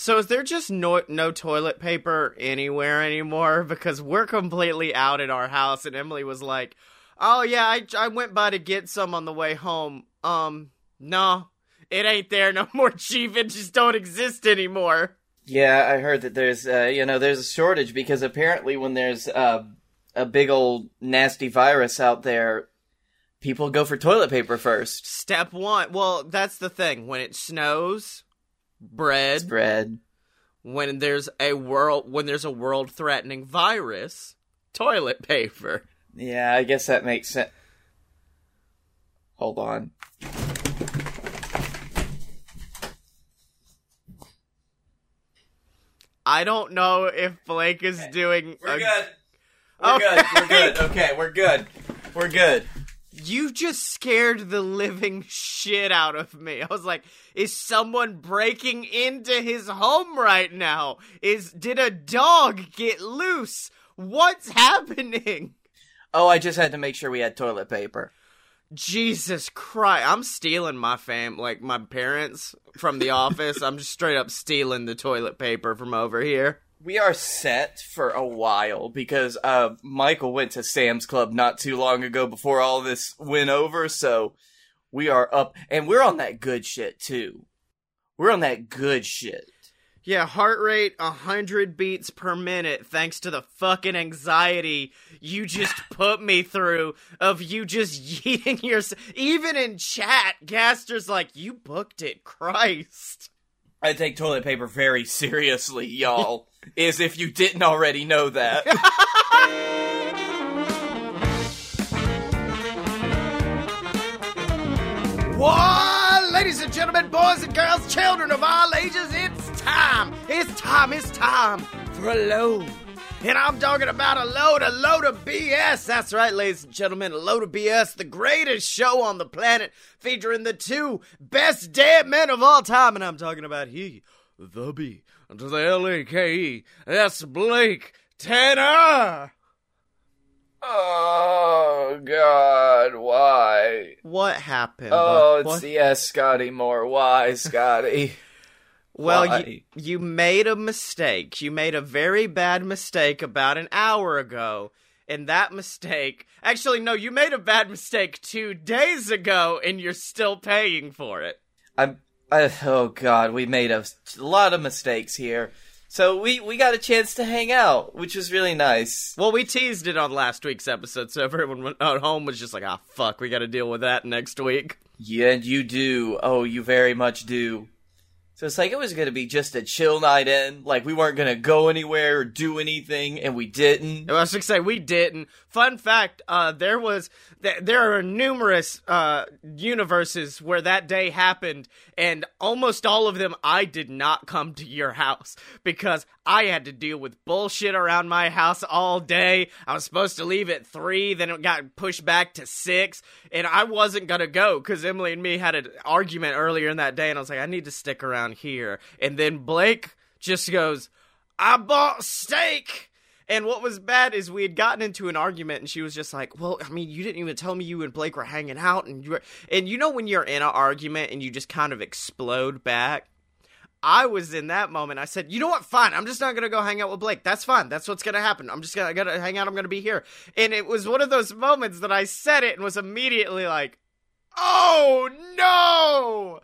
So is there just no no toilet paper anywhere anymore? Because we're completely out at our house, and Emily was like, "Oh yeah, I I went by to get some on the way home. Um, no, it ain't there no more, Chief. It just don't exist anymore." Yeah, I heard that there's uh, you know there's a shortage because apparently when there's uh, a big old nasty virus out there, people go for toilet paper first. Step one. Well, that's the thing. When it snows, bread. Bread. When there's a world when there's a world threatening virus, toilet paper. Yeah, I guess that makes sense. Hold on. I don't know if Blake is Okay. doing. We're a- good. We're good. We're good. Okay, we're good. We're good. You just scared the living shit out of me. I was like, is someone breaking into his home right now? Is did a dog get loose? What's happening? Oh, I just had to make sure we had toilet paper. Jesus Christ. I'm stealing my fam like my parents from the office. I'm just straight up stealing the toilet paper from over here. We are set for a while because uh Michael went to Sam's Club not too long ago before all this went over, so we are up and we're on that good shit too. We're on that good shit. Yeah, heart rate 100 beats per minute thanks to the fucking anxiety you just put me through of you just yeeting your even in chat Gaster's like you booked it Christ. I take toilet paper very seriously, y'all. is if you didn't already know that. What? Ladies and gentlemen, boys and girls, children of all ages, it's time. It's time. It's time for a load. And I'm talking about a load, a load of BS. That's right, ladies and gentlemen, a load of BS, the greatest show on the planet, featuring the two best dead men of all time. And I'm talking about he, the B, to the L A K E. That's Blake Tanner. oh god, why? What happened? Oh, What- it's yes, Scottye Moore. Why, Scottye? Well, Why? you, you made a mistake. You made a very bad mistake about an hour ago. And that mistake, actually, no, you made a bad mistake two days ago, and you're still paying for it. I'm. I, oh God, we made a lot of mistakes here. So we we got a chance to hang out, which was really nice. Well, we teased it on last week's episode, so everyone at home was just like, ah, fuck, we gotta deal with that next week. Yeah, and you do. Oh, you very much do. So it's like it was gonna be just a chill night in, like we weren't gonna go anywhere or do anything, and we didn't. I was gonna say we didn't. Fun fact: uh, there was th- there are numerous uh, universes where that day happened, and almost all of them I did not come to your house because I had to deal with bullshit around my house all day. I was supposed to leave at three, then it got pushed back to six, and I wasn't gonna go because Emily and me had an argument earlier in that day, and I was like, I need to stick around here. And then Blake just goes, I bought steak. And what was bad is we had gotten into an argument, and she was just like, "Well, I mean, you didn't even tell me you and Blake were hanging out, and you were, and you know when you're in an argument and you just kind of explode back." I was in that moment. I said, "You know what? Fine. I'm just not gonna go hang out with Blake. That's fine. That's what's gonna happen. I'm just gonna, gonna hang out. I'm gonna be here." And it was one of those moments that I said it and was immediately like, "Oh no!"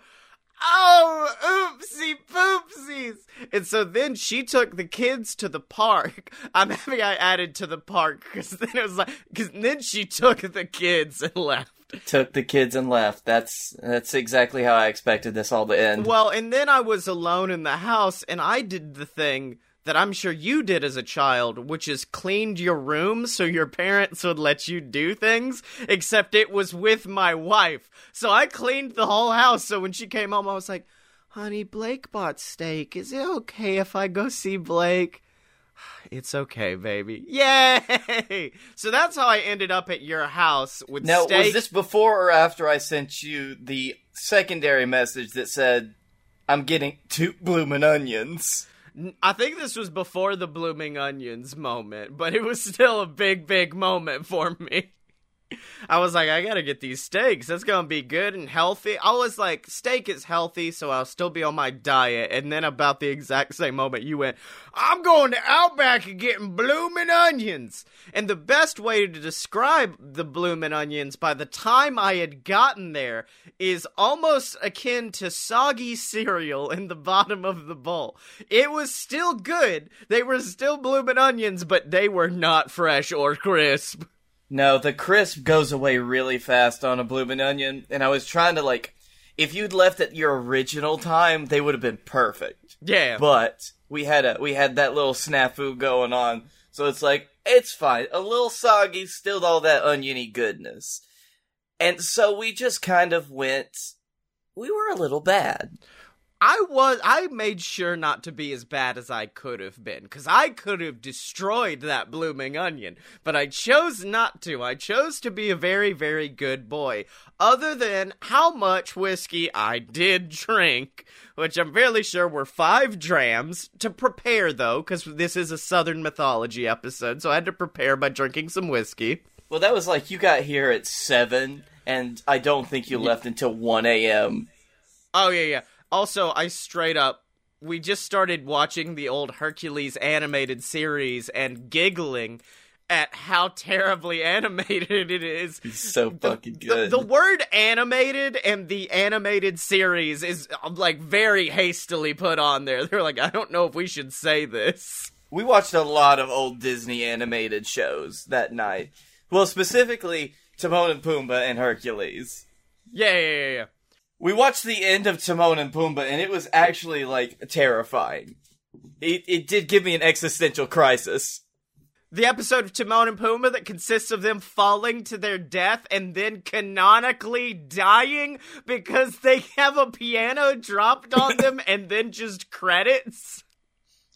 Oh, oopsie poopsies. And so then she took the kids to the park. I'm happy I added to the park because then it was like, because then she took the kids and left. Took the kids and left. That's that's exactly how I expected this all to end. Well, and then I was alone in the house and I did the thing that I'm sure you did as a child, which is cleaned your room so your parents would let you do things, except it was with my wife. So I cleaned the whole house. So when she came home, I was like, honey, Blake bought steak. Is it okay if I go see Blake? It's okay, baby. Yay! So that's how I ended up at your house with Now, steak. was this before or after I sent you the secondary message that said, "I'm getting two bloomin' onions"? I think this was before the blooming onions moment, but it was still a big, big moment for me. I was like, I gotta get these steaks. That's gonna be good and healthy. I was like, steak is healthy, so I'll still be on my diet. And then about the exact same moment, you went, I'm going to Outback and getting bloomin' onions. And the best way to describe the bloomin' onions by the time I had gotten there is almost akin to soggy cereal in the bottom of the bowl. It was still good. They were still bloomin' onions, but they were not fresh or crisp. No, the crisp goes away really fast on a bloomin' onion, and I was trying to like, if you'd left at your original time, they would have been perfect. Yeah. But we had a we had that little snafu going on, so it's like it's fine. A little soggy, still all that oniony goodness, and so we just kind of went. We were a little bad. I was I made sure not to be as bad as I could have been cuz I could have destroyed that blooming onion, but I chose not to. I chose to be a very very good boy. Other than how much whiskey I did drink, which I'm fairly sure were 5 drams to prepare though cuz this is a southern mythology episode, so I had to prepare by drinking some whiskey. Well, that was like you got here at seven, and I don't think you left until one a.m. Oh yeah, yeah. Also, I straight up we just started watching the old Hercules animated series and giggling at how terribly animated it is. He's so fucking The, good. the word animated and the animated series is uh, like very hastily put on there. They're like, I don't know if we should say this. we watched a lot of old Disney animated shows that night. Well, specifically Timon and Pumbaa and Hercules. Yeah, yeah, yeah, yeah. We watched the end of Timon and Pumbaa, and it was actually like terrifying. It it did give me an existential crisis. The episode of Timon and Pumbaa that consists of them falling to their death and then canonically dying because they have a piano dropped on them and then just credits.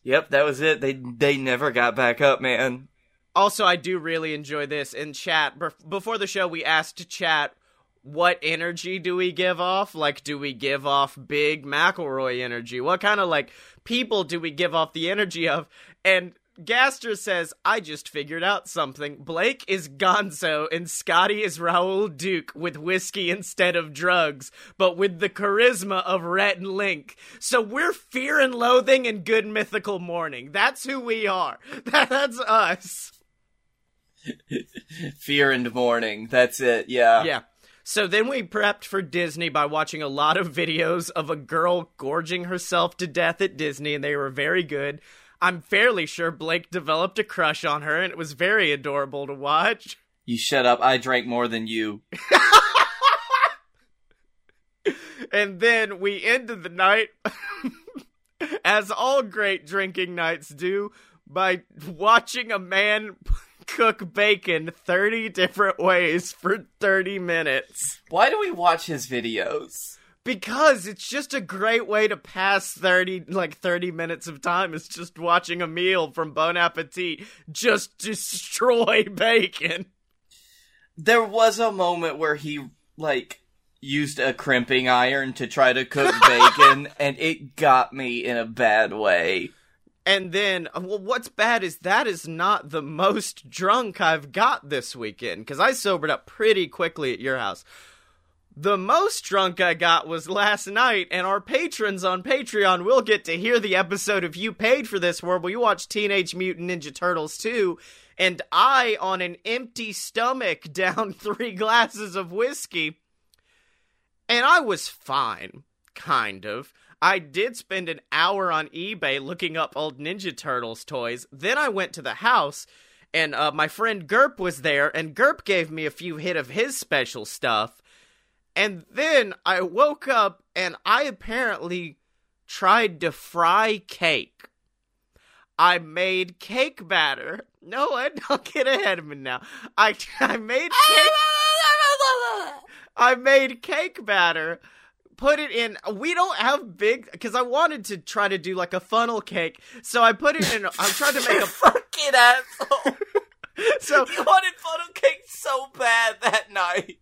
Yep, that was it. They they never got back up, man. Also, I do really enjoy this in chat. Before the show, we asked to chat, what energy do we give off? Like, do we give off big McElroy energy? What kind of like people do we give off the energy of? And Gaster says, I just figured out something. Blake is Gonzo and Scotty is Raoul Duke with whiskey instead of drugs, but with the charisma of Rhett and Link. So we're fear and loathing and good mythical morning. That's who we are. That's us. Fear and mourning. That's it. Yeah. Yeah. So then we prepped for Disney by watching a lot of videos of a girl gorging herself to death at Disney, and they were very good. I'm fairly sure Blake developed a crush on her, and it was very adorable to watch. You shut up. I drank more than you. And then we ended the night, as all great drinking nights do, by watching a man cook bacon 30 different ways for 30 minutes. Why do we watch his videos? Because it's just a great way to pass 30 like 30 minutes of time is just watching a meal from Bon Appetit just destroy bacon. There was a moment where he like used a crimping iron to try to cook bacon and it got me in a bad way. And then uh, well what's bad is that is not the most drunk I've got this weekend cuz I sobered up pretty quickly at your house. The most drunk I got was last night, and our patrons on Patreon will get to hear the episode of you paid for this where we watched Teenage Mutant Ninja Turtles 2, and I, on an empty stomach, down three glasses of whiskey. And I was fine, kind of. I did spend an hour on eBay looking up old Ninja Turtles toys. Then I went to the house, and uh, my friend Gerp was there, and Gerp gave me a few hit of his special stuff. And then I woke up and I apparently tried to fry cake. I made cake batter. No, I don't get ahead of me now. I I made cake. I made cake batter. Put it in. We don't have big because I wanted to try to do like a funnel cake. So I put it in. I'm trying to make a Fucking asshole. So You wanted funnel cake so bad that night.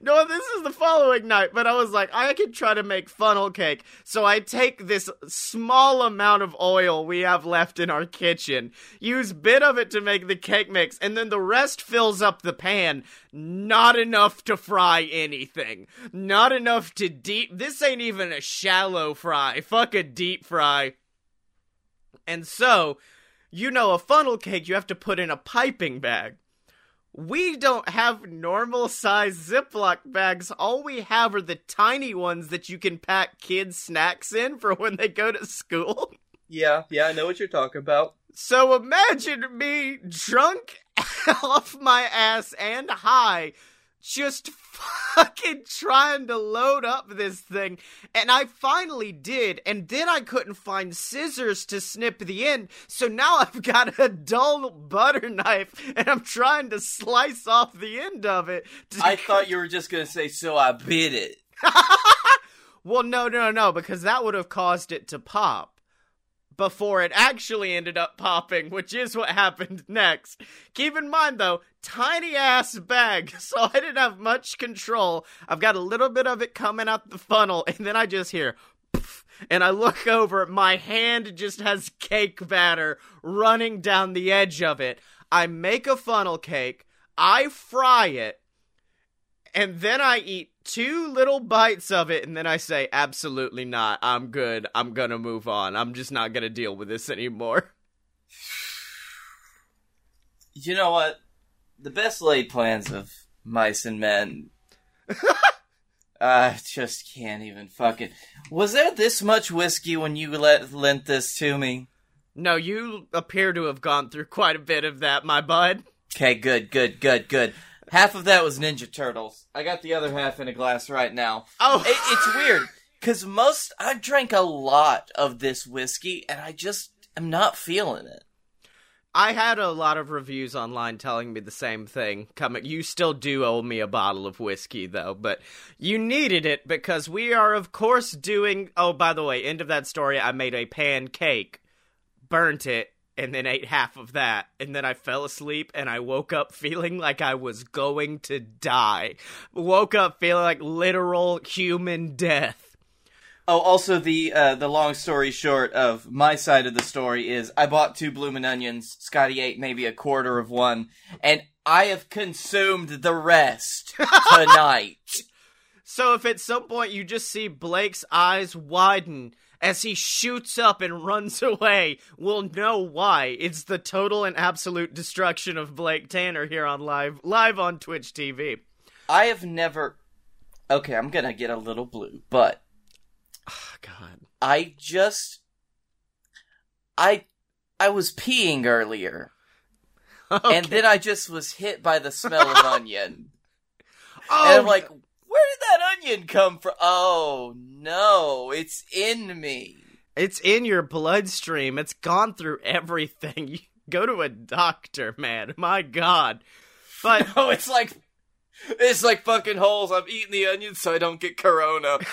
No, this is the following night, but I was like, I could try to make funnel cake. So I take this small amount of oil we have left in our kitchen, use bit of it to make the cake mix, and then the rest fills up the pan. Not enough to fry anything. Not enough to deep. This ain't even a shallow fry. Fuck a deep fry. And so, you know, a funnel cake you have to put in a piping bag. We don't have normal size Ziploc bags. All we have are the tiny ones that you can pack kids' snacks in for when they go to school. Yeah, yeah, I know what you're talking about. So imagine me drunk off my ass and high, just fucking trying to load up this thing. And I finally did, and then I couldn't find scissors to snip the end. So now I've got a dull butter knife, and I'm trying to slice off the end of it. to- I thought you were just gonna say, so I bit it. well, no, no, no, because that would have caused it to pop. Before it actually ended up popping, which is what happened next. Keep in mind though, tiny ass bag, so I didn't have much control. I've got a little bit of it coming out the funnel, and then I just hear, and I look over, my hand just has cake batter running down the edge of it. I make a funnel cake, I fry it, and then I eat two little bites of it, and then I say, absolutely not. I'm good. I'm gonna move on. I'm just not gonna deal with this anymore. You know what? The best laid plans of mice and men. I just can't even fucking. Was there this much whiskey when you let lent this to me? No, you appear to have gone through quite a bit of that, my bud. Okay, good, good, good, good. Half of that was Ninja Turtles. I got the other half in a glass right now. Oh, It, it's weird because most I drank a lot of this whiskey and I just am not feeling it. I had a lot of reviews online telling me the same thing. Coming, you still do owe me a bottle of whiskey though, but you needed it because we are, of course, doing. Oh, by the way, end of that story. I made a pancake, burnt it, and then ate half of that, and then I fell asleep, and I woke up feeling like I was going to die. Woke up feeling like literal human death. Oh, also the uh, the long story short of my side of the story is I bought two bloomin' onions. Scottye ate maybe a quarter of one, and I have consumed the rest tonight. So if at some point you just see Blake's eyes widen as he shoots up and runs away, we'll know why. It's the total and absolute destruction of Blake Tanner here on live live on Twitch TV. I have never. Okay, I'm gonna get a little blue, but Oh, God. I just I I was peeing earlier, and then I just was hit by the smell of onion. oh, And I'm like, where did that onion come from? Oh no, it's in me. it's in your bloodstream. It's gone through everything. You go to a doctor, man. My God. But Oh, it's like it's like fucking holes. I'm eating the onion so I don't get corona.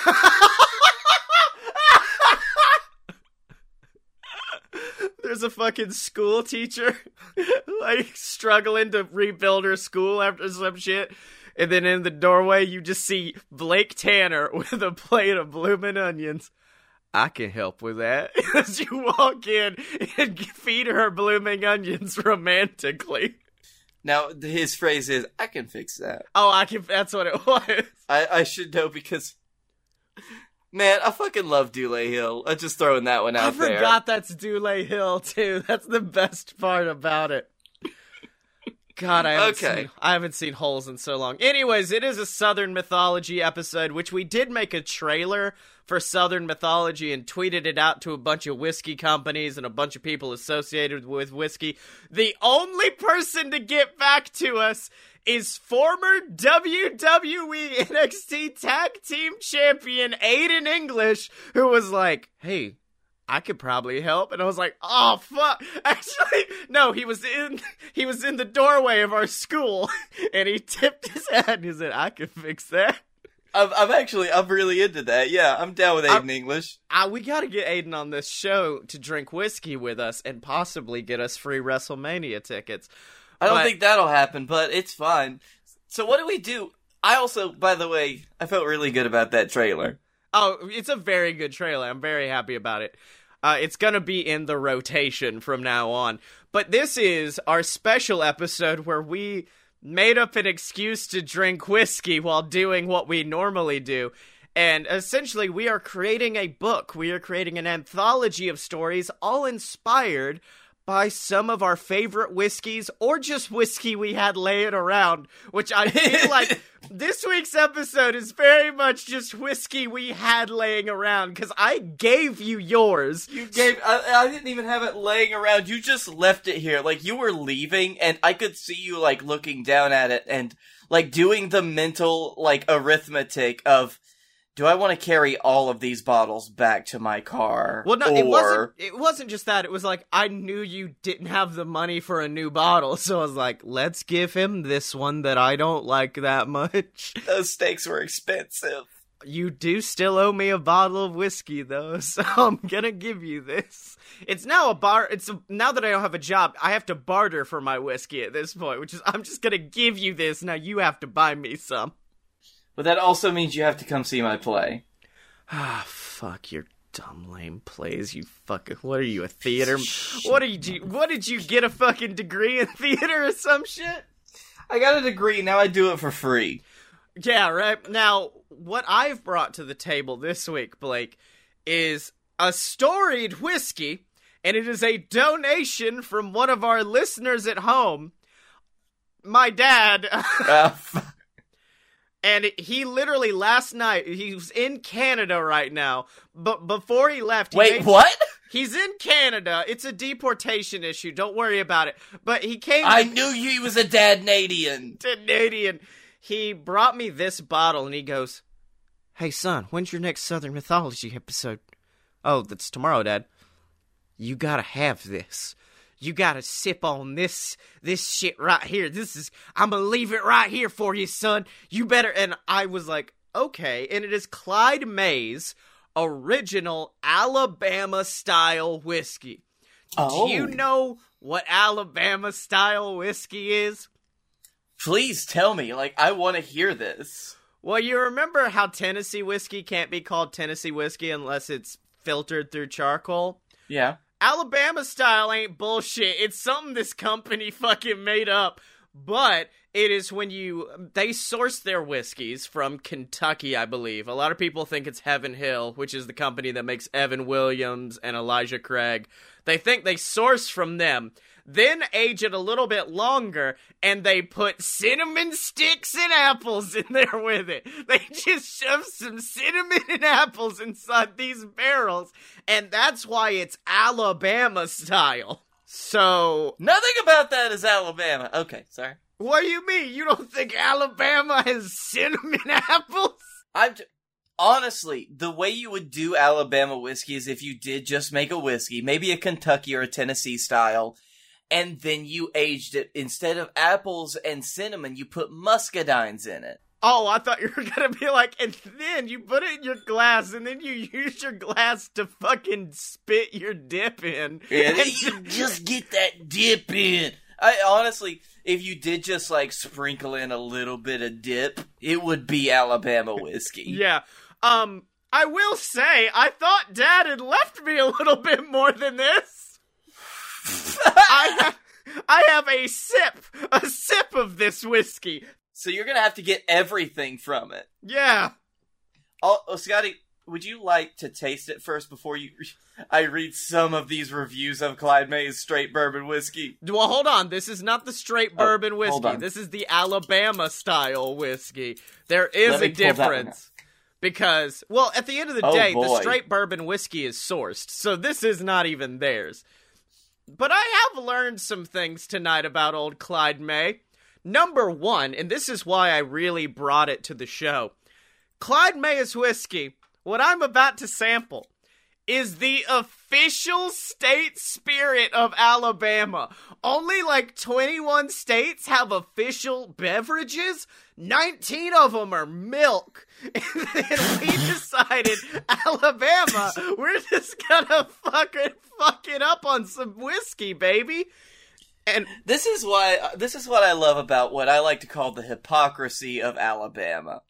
There's a fucking school teacher like struggling to rebuild her school after some shit. And then in the doorway, you just see Blake Tanner with a plate of bloomin' onions. I can help with that. As you walk in and feed her blooming onions romantically. Now his phrase is, "I can fix that." Oh, I can. That's what it was. I I should know because. Man, I fucking love Dule Hill. I'm just throwing that one I out there. I forgot that's Dule Hill too. That's the best part about it. God, I haven't, Okay. seen, I haven't seen holes in so long. Anyways, it is a Southern mythology episode, which we did make a trailer for Southern mythology and tweeted it out to a bunch of whiskey companies and a bunch of people associated with whiskey. The only person to get back to us is former WWE NXT Tag Team Champion Aiden English, who was like, hey, I could probably help. And I was like, oh fuck. Actually, no, he was in he was in the doorway of our school and he tipped his head and he said, I can fix that. I'm, I'm actually I'm really into that. Yeah, I'm down with Aiden I'm- English. Uh, we gotta get Aiden on this show to drink whiskey with us and possibly get us free WrestleMania tickets. I don't But- think that'll happen, but it's fine. So what do we do? I also, by the way, I felt really good about that trailer. Oh, it's a very good trailer. I'm very happy about it. Uh, it's gonna be in the rotation from now on. But this is our special episode where we made up an excuse to drink whiskey while doing what we normally do. And essentially, we are creating a book. We are creating an anthology of stories, all inspired by some of our favorite whiskeys or just whiskey we had laying around, which I feel like this week's episode is very much just whiskey we had laying around because I gave you yours. You gave. I, I didn't even have it laying around. You just left it here. Like you were leaving, and I could see you like looking down at it and like doing the mental like arithmetic of. Do I want to carry all of these bottles back to my car? Well, no, or... it wasn't. It wasn't just that. It was like I knew you didn't have the money for a new bottle, so I was like, "Let's give him this one that I don't like that much." Those steaks were expensive. You do still owe me a bottle of whiskey though, so I'm gonna give you this. It's now a bar. It's a, now that I don't have a job, I have to barter for my whiskey at this point, which is I'm just gonna give you this. Now you have to buy me some. But that also means you have to come see my play. Ah, fuck your dumb lame plays. You fucking. What are you a theater? What did you? What did you get a fucking degree in theater or some shit? I got a degree, now I do it for free. Yeah, right. Now, what I've brought to the table this week, Blake, is a storied whiskey, and it is a donation from one of our listeners at home, my dad. Uh, f- and he literally last night, he was in Canada right now, but before he left, he Wait, made- what? He's in Canada. It's a deportation issue. Don't worry about it. But he came I to knew he was a Dadnadian. Canadian. He brought me this bottle and he goes, Hey, son, when's your next Southern Mythology episode? Oh, that's tomorrow, Dad. You gotta have this. You gotta sip on this this shit right here. This is I'm gonna leave it right here for you, son. You better and I was like, okay, and it is Clyde May's original Alabama style whiskey. Oh. Do you oh. know what Alabama style whiskey is? Please tell me. Like, I want to hear this. Well, you remember how Tennessee whiskey can't be called Tennessee whiskey unless it's filtered through charcoal? Yeah. Alabama style ain't bullshit. It's something this company fucking made up. But it is when you they source their whiskeys from Kentucky, I believe. A lot of people think it's Heaven Hill, which is the company that makes Evan Williams and Elijah Craig. They think they source from them. Then age it a little bit longer, and they put cinnamon sticks and apples in there with it. They just shove some cinnamon and apples inside these barrels, and that's why it's Alabama style. So, Nothing about that is Alabama. Okay, sorry. what do you mean? You don't think Alabama has cinnamon apples? I'm j- honestly the way you would do Alabama whiskey is if you did just make a whiskey, maybe a Kentucky or a Tennessee style, and then you aged it instead of apples and cinnamon, you put muscadines in it. Oh, I thought you were gonna be like, and then you put it in your glass, and then you use your glass to fucking spit your dip in. And And- you just get that dip in. I honestly, if you did just like sprinkle in a little bit of dip, it would be Alabama whiskey. yeah. Um, I will say, I thought Dad had left me a little bit more than this. I have, I have a sip, a sip of this whiskey. So you're gonna have to get everything from it. Yeah. Oh, oh, Scottye, would you like to taste it first before you? I read some of these reviews of Clyde May's straight bourbon whiskey. Well, hold on. This is not the straight Oh, bourbon hold whiskey. This is the Alabama style whiskey. There is a me pull that one difference. Because, well, at the end of the Oh, day, the straight bourbon whiskey is sourced, so this is not even theirs. But I have learned some things tonight about old Clyde May. Number one, and this is why I really brought it to the show Clyde May's whiskey, what I'm about to sample, is the official state spirit of Alabama. Only like 21 states have official beverages. 19 of them are milk. And then we decided, Alabama, we're just gonna fucking fuck it up on some whiskey, baby. And This is why this is what I love about what I like to call the hypocrisy of Alabama,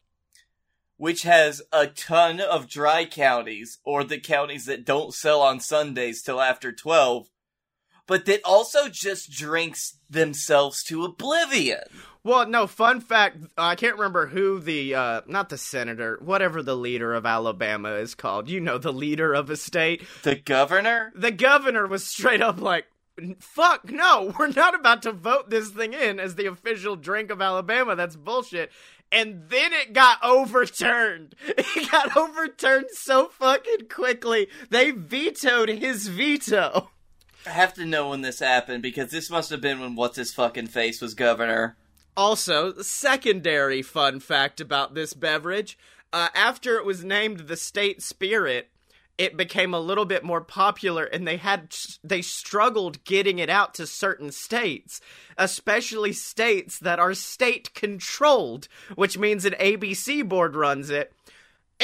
which has a ton of dry counties or the counties that don't sell on Sundays till after 12, but that also just drinks themselves to oblivion. well, no, fun fact, I can't remember who the uh not the senator, whatever the leader of Alabama is called. You know, the leader of a state. The governor? The governor was straight up like Fuck no, we're not about to vote this thing in as the official drink of Alabama. That's bullshit. And then it got overturned. It got overturned so fucking quickly. They vetoed his veto. I have to know when this happened because this must have been when what's his fucking face was governor. Also, secondary fun fact about this beverage uh, after it was named the state spirit, it became a little bit more popular and they had they struggled getting it out to certain states especially states that are state controlled which means an ABC board runs it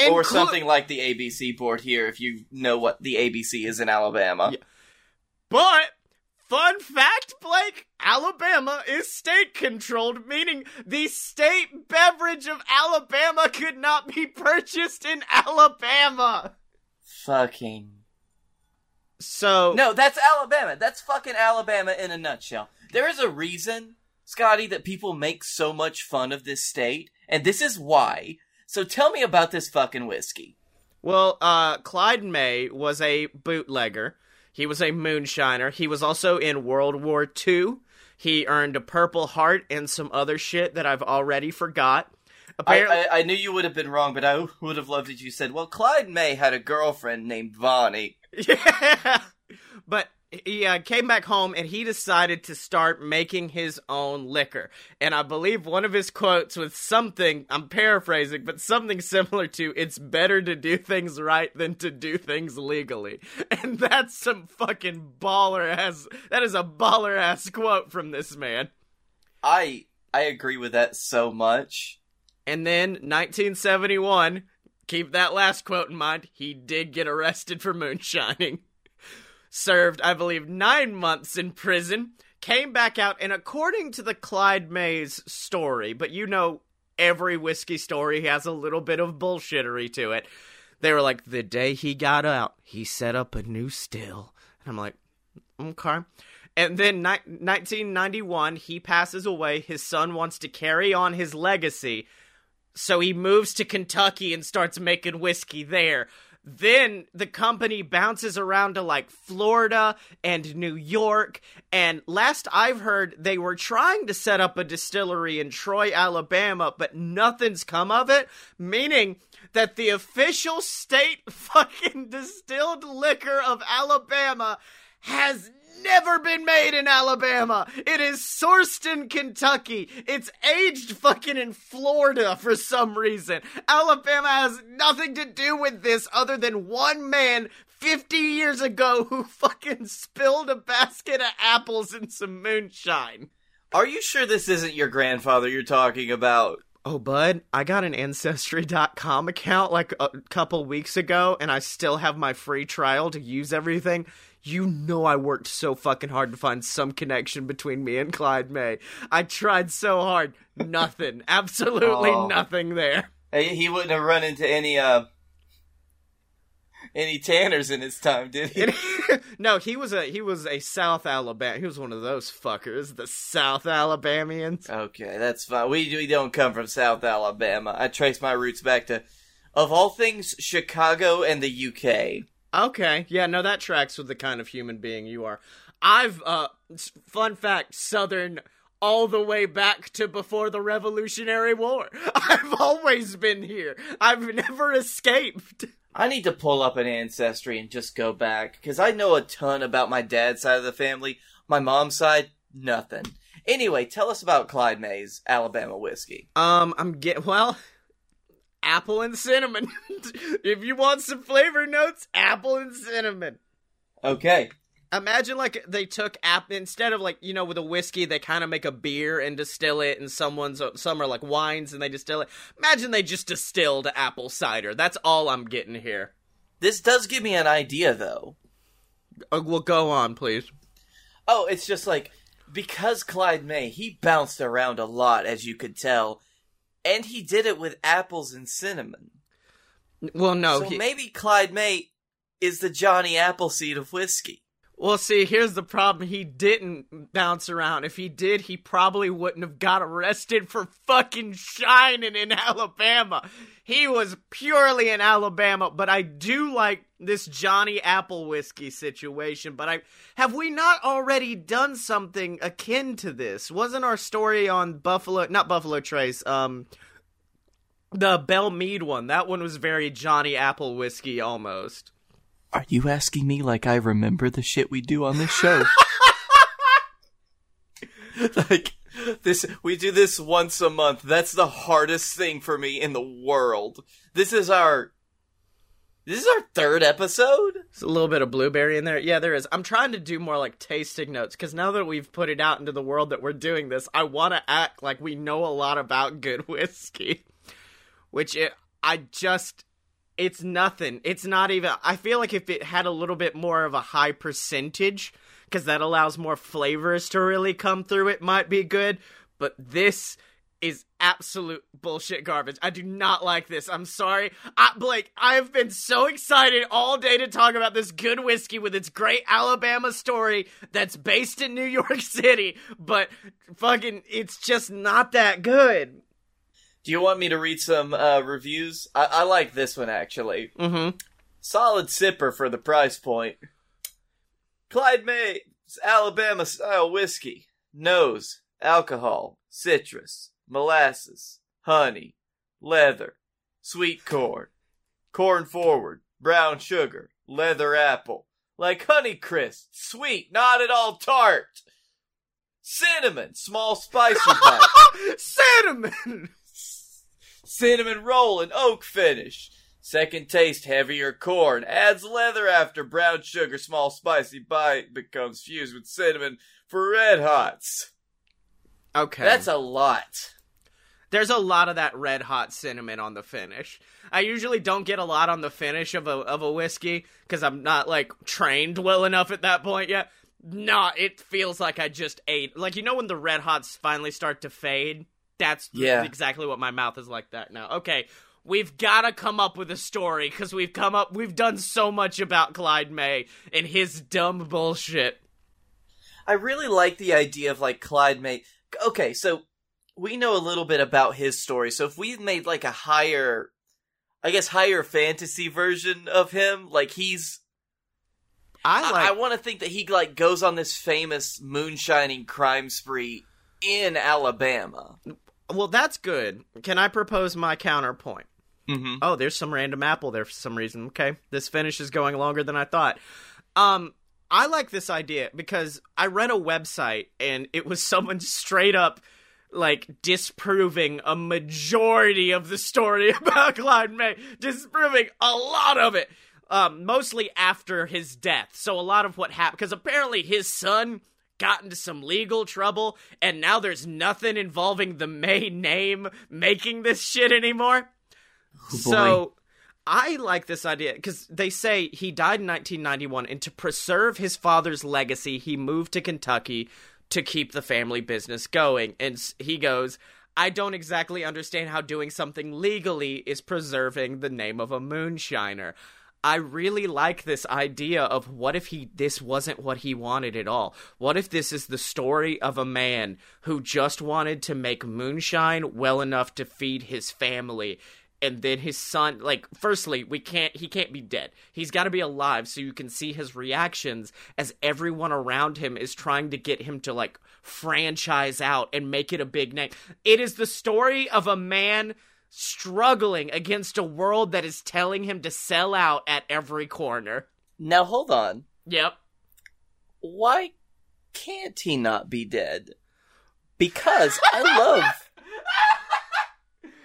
or something like the ABC board here if you know what the ABC is in Alabama. Yeah. But fun fact, Blake, Alabama is state controlled, meaning the state beverage of Alabama could not be purchased in Alabama. Fucking So No, that's Alabama. That's fucking Alabama in a nutshell. There is a reason, Scottye, that people make so much fun of this state, and this is why. So tell me about this fucking whiskey. Well, uh, Clyde May was a bootlegger. He was a moonshiner. He was also in World War II. He earned a Purple Heart and some other shit that I've already forgot. I, Apparently, I, I knew you would have been wrong, but I would have loved it. If you said, "Well, Clyde May had a girlfriend named Vonnie." Yeah. But he uh, came back home and he decided to start making his own liquor. And I believe one of his quotes was something, I'm paraphrasing, but something similar to, it's better to do things right than to do things legally. And that's some fucking baller ass, that is a baller ass quote from this man. I I agree with that so much. And then 1971, keep that last quote in mind, he did get arrested for moonshining. Served, I believe, nine months in prison, came back out, and according to the Clyde May's story, but you know every whiskey story has a little bit of bullshittery to it. They were like, the day he got out, he set up a new still. And I'm like, okay. And then ni- 1991, he passes away. His son wants to carry on his legacy. So he moves to Kentucky and starts making whiskey there. Then the company bounces around to like Florida and New York. And last I've heard, they were trying to set up a distillery in Troy, Alabama, but nothing's come of it. Meaning that the official state fucking distilled liquor of Alabama has never been made in Alabama. It is sourced in Kentucky. It's aged fucking in Florida for some reason. Alabama has nothing to do with this other than one man 50 years ago who fucking spilled a basket of apples in some moonshine. Are you sure this isn't your grandfather you're talking about? Oh, bud, I got an Ancestry.com account like a couple weeks ago, and I still have my free trial to use everything. You know, I worked so fucking hard to find some connection between me and Clyde May. I tried so hard. Nothing. Absolutely Oh. nothing there. Hey, He wouldn't have run into any uh any tanners in his time, did he? no, he was a he was a South Alabama. He was one of those fuckers, the South Alabamians. Okay, that's fine. We we don't come from South Alabama. I trace my roots back to, of all things, Chicago and the UK. Okay, yeah, no, that tracks with the kind of human being you are. I've uh, fun fact, Southern all the way back to before the Revolutionary War. I've always been here. I've never escaped. I need to pull up an ancestry and just go back because I know a ton about my dad's side of the family. My mom's side, nothing. Anyway, tell us about Clyde May's Alabama whiskey. Um, I'm get well. Apple and cinnamon. if you want some flavor notes, apple and cinnamon. Okay, Imagine like they took app instead of like you know with a whiskey they kind of make a beer and distill it and someone's some are like wines and they distill it. Imagine they just distilled apple cider. That's all I'm getting here. this does give me an idea though. Uh, well, go on, please. Oh, it's just like because Clyde May, he bounced around a lot, as you could tell, and he did it with apples and cinnamon. Well, no, so he, maybe Clyde May is the Johnny Appleseed of whiskey. Well, see, here's the problem. He didn't bounce around. If he did, he probably wouldn't have got arrested for fucking shining in Alabama. He was purely in Alabama, but I do like this Johnny Apple whiskey situation. But I have we not already done something akin to this? Wasn't our story on Buffalo not Buffalo Trace, um the Belle Meade one. That one was very Johnny Apple whiskey almost. Are you asking me like I remember the shit we do on this show? like this we do this once a month. That's the hardest thing for me in the world. This is our this is our third episode. There's a little bit of blueberry in there. Yeah, there is. I'm trying to do more like tasting notes because now that we've put it out into the world that we're doing this, I want to act like we know a lot about good whiskey. Which it, I just it's nothing. It's not even. I feel like if it had a little bit more of a high percentage, because that allows more flavors to really come through, it might be good. But this is absolute bullshit garbage. I do not like this. I'm sorry. I, Blake, I have been so excited all day to talk about this good whiskey with its great Alabama story that's based in New York City, but fucking, it's just not that good. Do you want me to read some uh, reviews? I-, I like this one actually. Mm-hmm. Solid sipper for the price point. Clyde May's Alabama style whiskey. Nose, alcohol, citrus, molasses, honey, leather, sweet corn, corn forward, brown sugar, leather apple, like honey crisp, sweet, not at all tart. Cinnamon, small spicy bite. Cinnamon! Cinnamon roll and oak finish. Second taste, heavier corn. Adds leather after brown sugar, small spicy bite becomes fused with cinnamon for red hots. Okay. That's a lot. There's a lot of that red hot cinnamon on the finish. I usually don't get a lot on the finish of a of a whiskey because I'm not like trained well enough at that point yet. Nah, it feels like I just ate. Like you know when the red hots finally start to fade that's Yeah. exactly what my mouth is like that now. Okay, we've got to come up with a story because we've come up, we've done so much about Clyde May and his dumb bullshit. I really like the idea of like Clyde May. Okay, so we know a little bit about his story. So if we made like a higher, I guess higher fantasy version of him, like he's I I. I want to think that he like goes on this famous moonshining crime spree in Alabama. Well, that's good. Can I propose my counterpoint? Mm-hmm. Oh, there's some random apple there for some reason. Okay, this finish is going longer than I thought. Um, I like this idea because I read a website and it was someone straight up like disproving a majority of the story about Clyde May, disproving a lot of it. Um, mostly after his death. So a lot of what happened because apparently his son got into some legal trouble and now there's nothing involving the May name making this shit anymore. Oh, so I like this idea because they say he died in 1991, and to preserve his father's legacy, he moved to Kentucky to keep the family business going. And he goes, I don't exactly understand how doing something legally is preserving the name of a moonshiner. I really like this idea of what if he this wasn't what he wanted at all? What if this is the story of a man who just wanted to make moonshine well enough to feed his family and then his son like firstly we can't he can't be dead he's got to be alive so you can see his reactions as everyone around him is trying to get him to like franchise out and make it a big name it is the story of a man struggling against a world that is telling him to sell out at every corner Now hold on. yep Why can't he not be dead? Because I love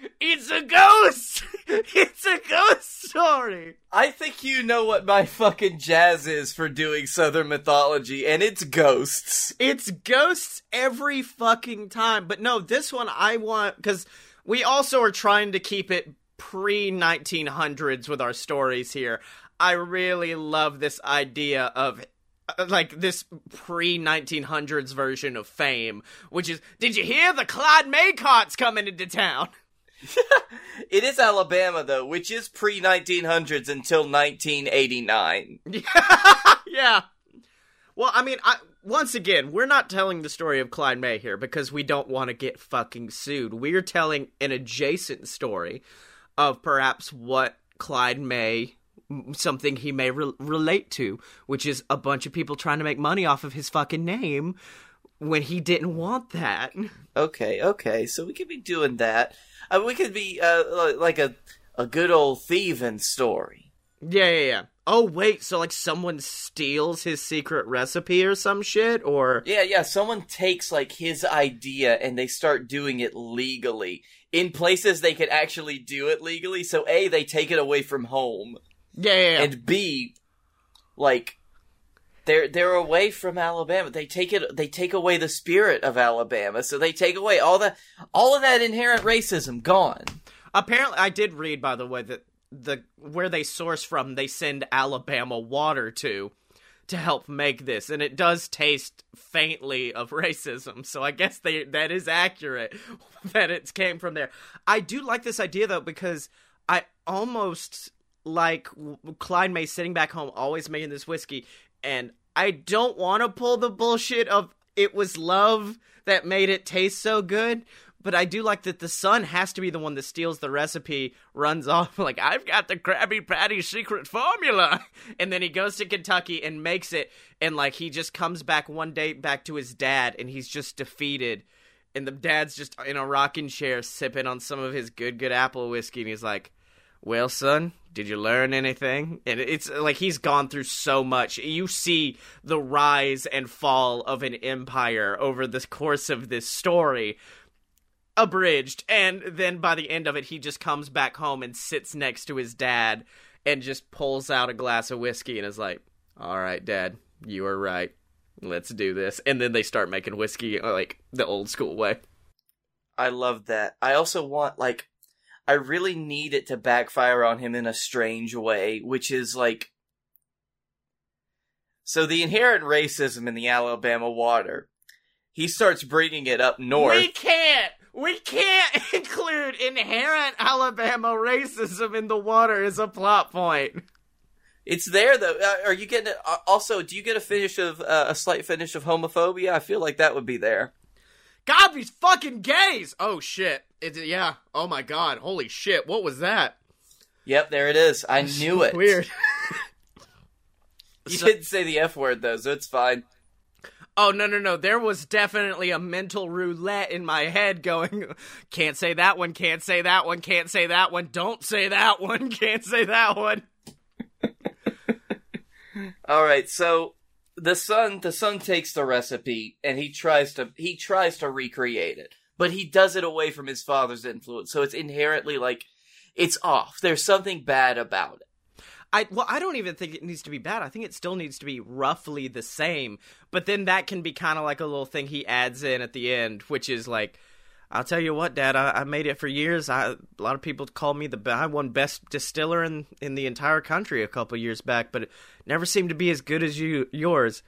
it's a ghost it's a ghost story I think you know what my fucking jazz is for doing Southern mythology, and it's ghosts. It's ghosts every fucking time. But no, this one I want because we also are trying to keep it pre 1900s with our stories here. I really love this idea of uh, like this pre 1900s version of fame, which is, did you hear the Clyde May cart's coming into town? it is Alabama though, which is pre 1900s until 1989. yeah. Well, I mean, I, once again, we're not telling the story of Clyde May here because we don't want to get fucking sued. We're telling an adjacent story of perhaps what Clyde May something he may re- relate to, which is a bunch of people trying to make money off of his fucking name when he didn't want that. Okay, okay, so we could be doing that. Mean, we could be uh, like a a good old thieving story. Yeah, yeah, yeah. Oh wait, so like someone steals his secret recipe or some shit, or yeah, yeah, someone takes like his idea and they start doing it legally in places they could actually do it legally. So a, they take it away from home. Yeah, yeah, yeah. and b, like they're they're away from Alabama. They take it. They take away the spirit of Alabama. So they take away all the all of that inherent racism gone. Apparently, I did read by the way that the where they source from, they send Alabama water to to help make this, and it does taste faintly of racism. So I guess they that is accurate that it came from there. I do like this idea though because I almost like Clyde May sitting back home, always making this whiskey, and I don't want to pull the bullshit of it was love that made it taste so good, but I do like that the son has to be the one that steals the recipe, runs off like I've got the Krabby Patty secret formula, and then he goes to Kentucky and makes it, and like he just comes back one day back to his dad, and he's just defeated, and the dad's just in a rocking chair sipping on some of his good good apple whiskey, and he's like, "Well, son." Did you learn anything? And it's like he's gone through so much. You see the rise and fall of an empire over the course of this story abridged and then by the end of it he just comes back home and sits next to his dad and just pulls out a glass of whiskey and is like all right dad you are right. Let's do this. And then they start making whiskey like the old school way. I love that. I also want like i really need it to backfire on him in a strange way which is like so the inherent racism in the alabama water he starts bringing it up north. We can't we can't include inherent Alabama racism in the water as a plot point. It's there though. Uh, are you getting it? Uh, also, do you get a finish of uh, a slight finish of homophobia? I feel like that would be there. God, these fucking gays! Oh shit! It's yeah. Oh my god! Holy shit! What was that? Yep, there it is. I knew it. Weird. you so, didn't say the f word though, so it's fine oh no no no. There was definitely a mental roulette in my head going can't say that one can't say that one can't say that one don't say that one can't say that one. All right so the son the son takes the recipe and he tries to he tries to recreate it but he does it away from his father's influence. So it's inherently like it's off. There's something bad about it I well, I don't even think it needs to be bad. I think it still needs to be roughly the same. But then that can be kind of like a little thing he adds in at the end, which is like, I'll tell you what, Dad, I, I made it for years. I, a lot of people call me the I won best distiller in in the entire country a couple years back, but it never seemed to be as good as you yours.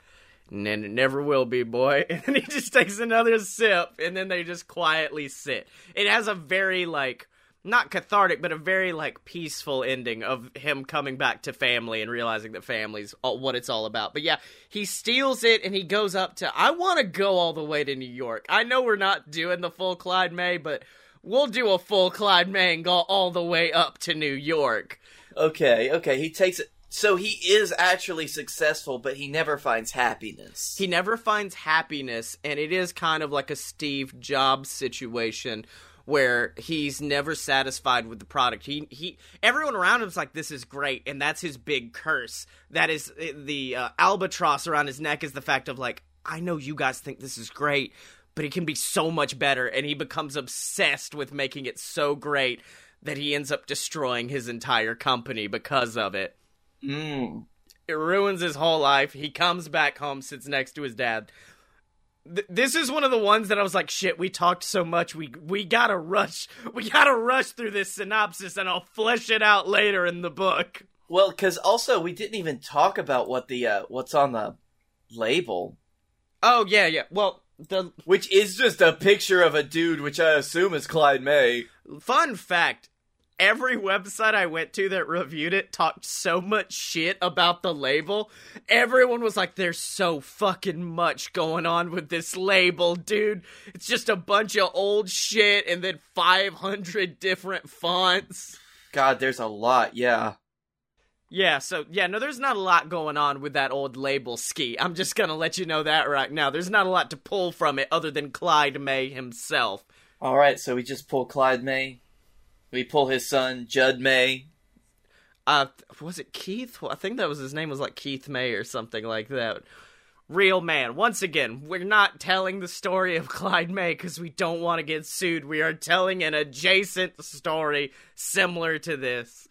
And it never will be, boy. And then he just takes another sip, and then they just quietly sit. It has a very like not cathartic, but a very like peaceful ending of him coming back to family and realizing that family's all, what it's all about. But yeah, he steals it and he goes up to. I want to go all the way to New York. I know we're not doing the full Clyde May, but we'll do a full Clyde May and go all the way up to New York. Okay, okay. He takes it. So he is actually successful, but he never finds happiness. He never finds happiness, and it is kind of like a Steve Jobs situation where he's never satisfied with the product. He he everyone around him's like this is great and that's his big curse. That is eh, the uh, albatross around his neck is the fact of like I know you guys think this is great, but it can be so much better and he becomes obsessed with making it so great that he ends up destroying his entire company because of it. Mm. It ruins his whole life. He comes back home, sits next to his dad, this is one of the ones that I was like, shit, we talked so much, we we gotta rush, we gotta rush through this synopsis, and I'll flesh it out later in the book. Well, because also we didn't even talk about what the uh, what's on the label, Oh yeah, yeah. Well, the which is just a picture of a dude, which I assume is Clyde May. fun fact every website I went to that reviewed it talked so much shit about the label. Everyone was like, there's so fucking much going on with this label, dude. It's just a bunch of old shit and then 500 different fonts. God, there's a lot. Yeah. Yeah, so yeah, no, there's not a lot going on with that old label ski. I'm just gonna let you know that right now. There's not a lot to pull from it other than Clyde May himself. All right, so we just pull Clyde May. We pull his son Judd May. uh was it Keith? I think that was his name was like Keith May or something like that. Real man. Once again, we're not telling the story of Clyde May because we don't want to get sued. We are telling an adjacent story similar to this.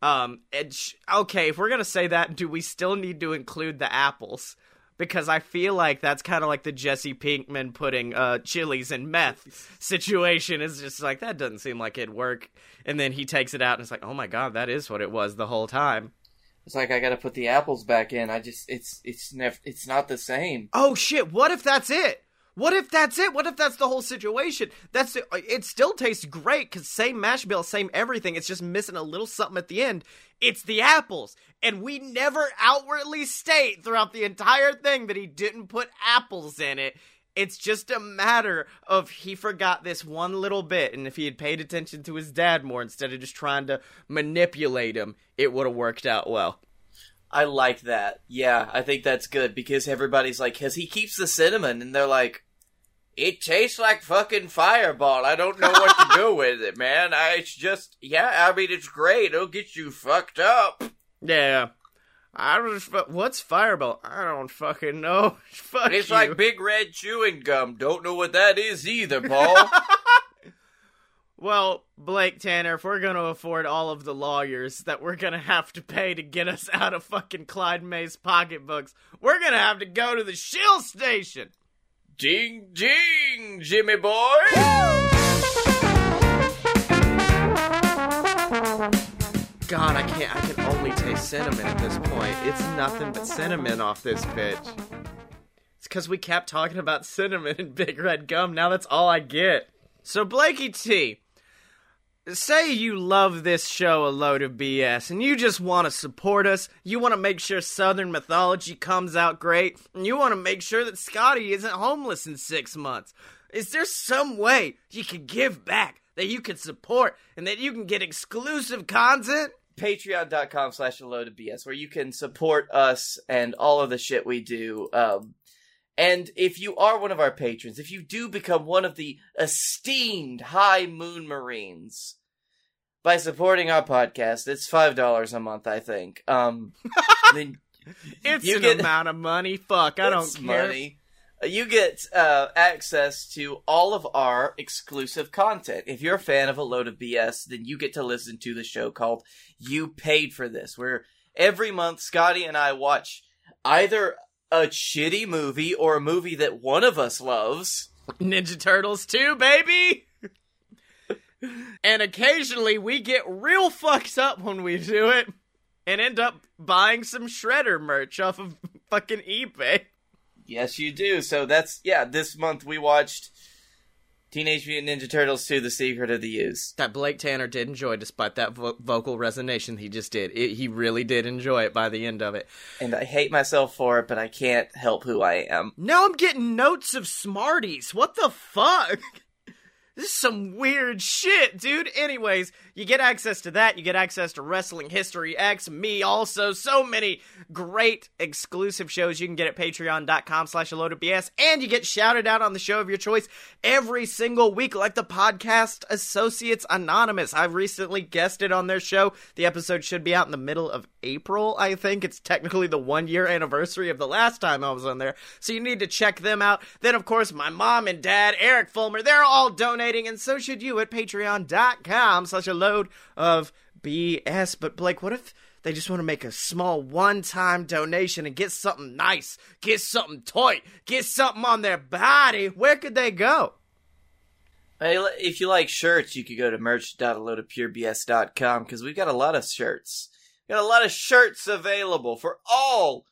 Um, sh- okay, if we're gonna say that, do we still need to include the apples? Because I feel like that's kind of like the Jesse Pinkman putting uh chilies and meth situation. Is just like that doesn't seem like it'd work. And then he takes it out and it's like, oh my god, that is what it was the whole time. It's like I gotta put the apples back in. I just it's it's never it's not the same. Oh shit! What if that's it? What if that's it? What if that's the whole situation? That's it. Uh, it still tastes great because same mash bill, same everything. It's just missing a little something at the end. It's the apples, and we never outwardly state throughout the entire thing that he didn't put apples in it. It's just a matter of he forgot this one little bit, and if he had paid attention to his dad more instead of just trying to manipulate him, it would have worked out well. I like that. Yeah, I think that's good because everybody's like, because he keeps the cinnamon, and they're like, it tastes like fucking fireball. I don't know what to do with it, man. I, it's just, yeah, I mean, it's great. It'll get you fucked up. Yeah. I don't. fu- What's Fireball? I don't fucking know. Fuck It's you. like big red chewing gum. Don't know what that is either, Paul. well, Blake Tanner, if we're gonna afford all of the lawyers that we're gonna have to pay to get us out of fucking Clyde May's pocketbooks, we're gonna have to go to the shill station. Ding, ding, Jimmy boy. God, I can't. I can only taste cinnamon at this point. It's nothing but cinnamon off this bitch. It's because we kept talking about cinnamon and big red gum. Now that's all I get. So, Blakey T, say you love this show a load of BS and you just want to support us. You want to make sure Southern mythology comes out great. And you want to make sure that Scottye isn't homeless in six months. Is there some way you can give back? That you can support and that you can get exclusive content? Patreon.com slash a load of BS, where you can support us and all of the shit we do. Um, and if you are one of our patrons, if you do become one of the esteemed High Moon Marines by supporting our podcast, it's $5 a month, I think. Um, then It's You an get- amount of money. Fuck, I don't care. money. You get uh, access to all of our exclusive content. If you're a fan of a load of BS, then you get to listen to the show called "You Paid for This," where every month Scottye and I watch either a shitty movie or a movie that one of us loves. Ninja Turtles 2, baby! and occasionally we get real fucked up when we do it and end up buying some Shredder merch off of fucking eBay. Yes, you do. So that's yeah. This month we watched Teenage Mutant Ninja Turtles 2: The Secret of the Ooze. That Blake Tanner did enjoy despite that vo- vocal resonation he just did. It, he really did enjoy it by the end of it. And I hate myself for it, but I can't help who I am. Now I'm getting notes of Smarties. What the fuck? This is some weird shit, dude. Anyways, you get access to that. You get access to Wrestling History X, me also. So many great exclusive shows you can get at patreon.com slash BS. And you get shouted out on the show of your choice every single week, like the podcast Associates Anonymous. I've recently guested on their show. The episode should be out in the middle of April, I think. It's technically the one year anniversary of the last time I was on there. So you need to check them out. Then, of course, my mom and dad, Eric Fulmer, they're all donating, and so should you at patreon.com slash a load of BS. But, Blake, what if they just want to make a small one time donation and get something nice, get something toy, get something on their body? Where could they go? Hey, if you like shirts, you could go to merch.aloadofpurebs.com because we've got a lot of shirts. Got a lot of shirts available for all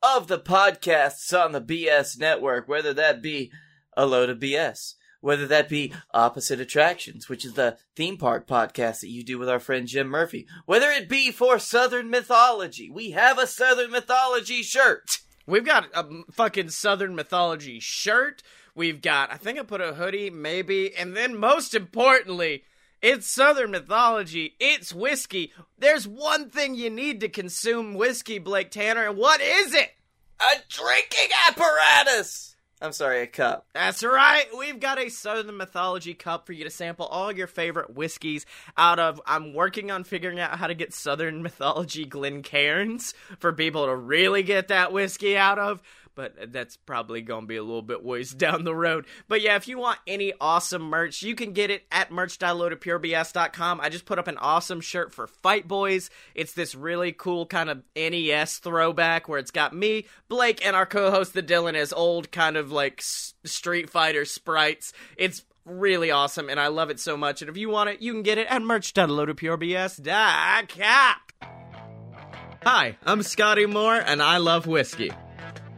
of the podcasts on the BS network, whether that be a load of BS, whether that be Opposite Attractions, which is the theme park podcast that you do with our friend Jim Murphy, whether it be for Southern mythology. We have a Southern mythology shirt. We've got a fucking Southern mythology shirt. We've got, I think I put a hoodie, maybe. And then most importantly, it's Southern mythology. It's whiskey. There's one thing you need to consume whiskey, Blake Tanner, and what is it? A drinking apparatus! I'm sorry, a cup. That's right. We've got a Southern Mythology cup for you to sample all your favorite whiskeys out of. I'm working on figuring out how to get Southern Mythology Glencairns for people to really get that whiskey out of but that's probably going to be a little bit ways down the road. But yeah, if you want any awesome merch, you can get it at merch.loadedpurebs.com. I just put up an awesome shirt for Fight Boys. It's this really cool kind of NES throwback where it's got me, Blake, and our co-host the Dylan as old kind of like Street Fighter sprites. It's really awesome and I love it so much. And if you want it, you can get it at merch.loadedpurebs.com. Hi, I'm Scottye Moore and I love whiskey.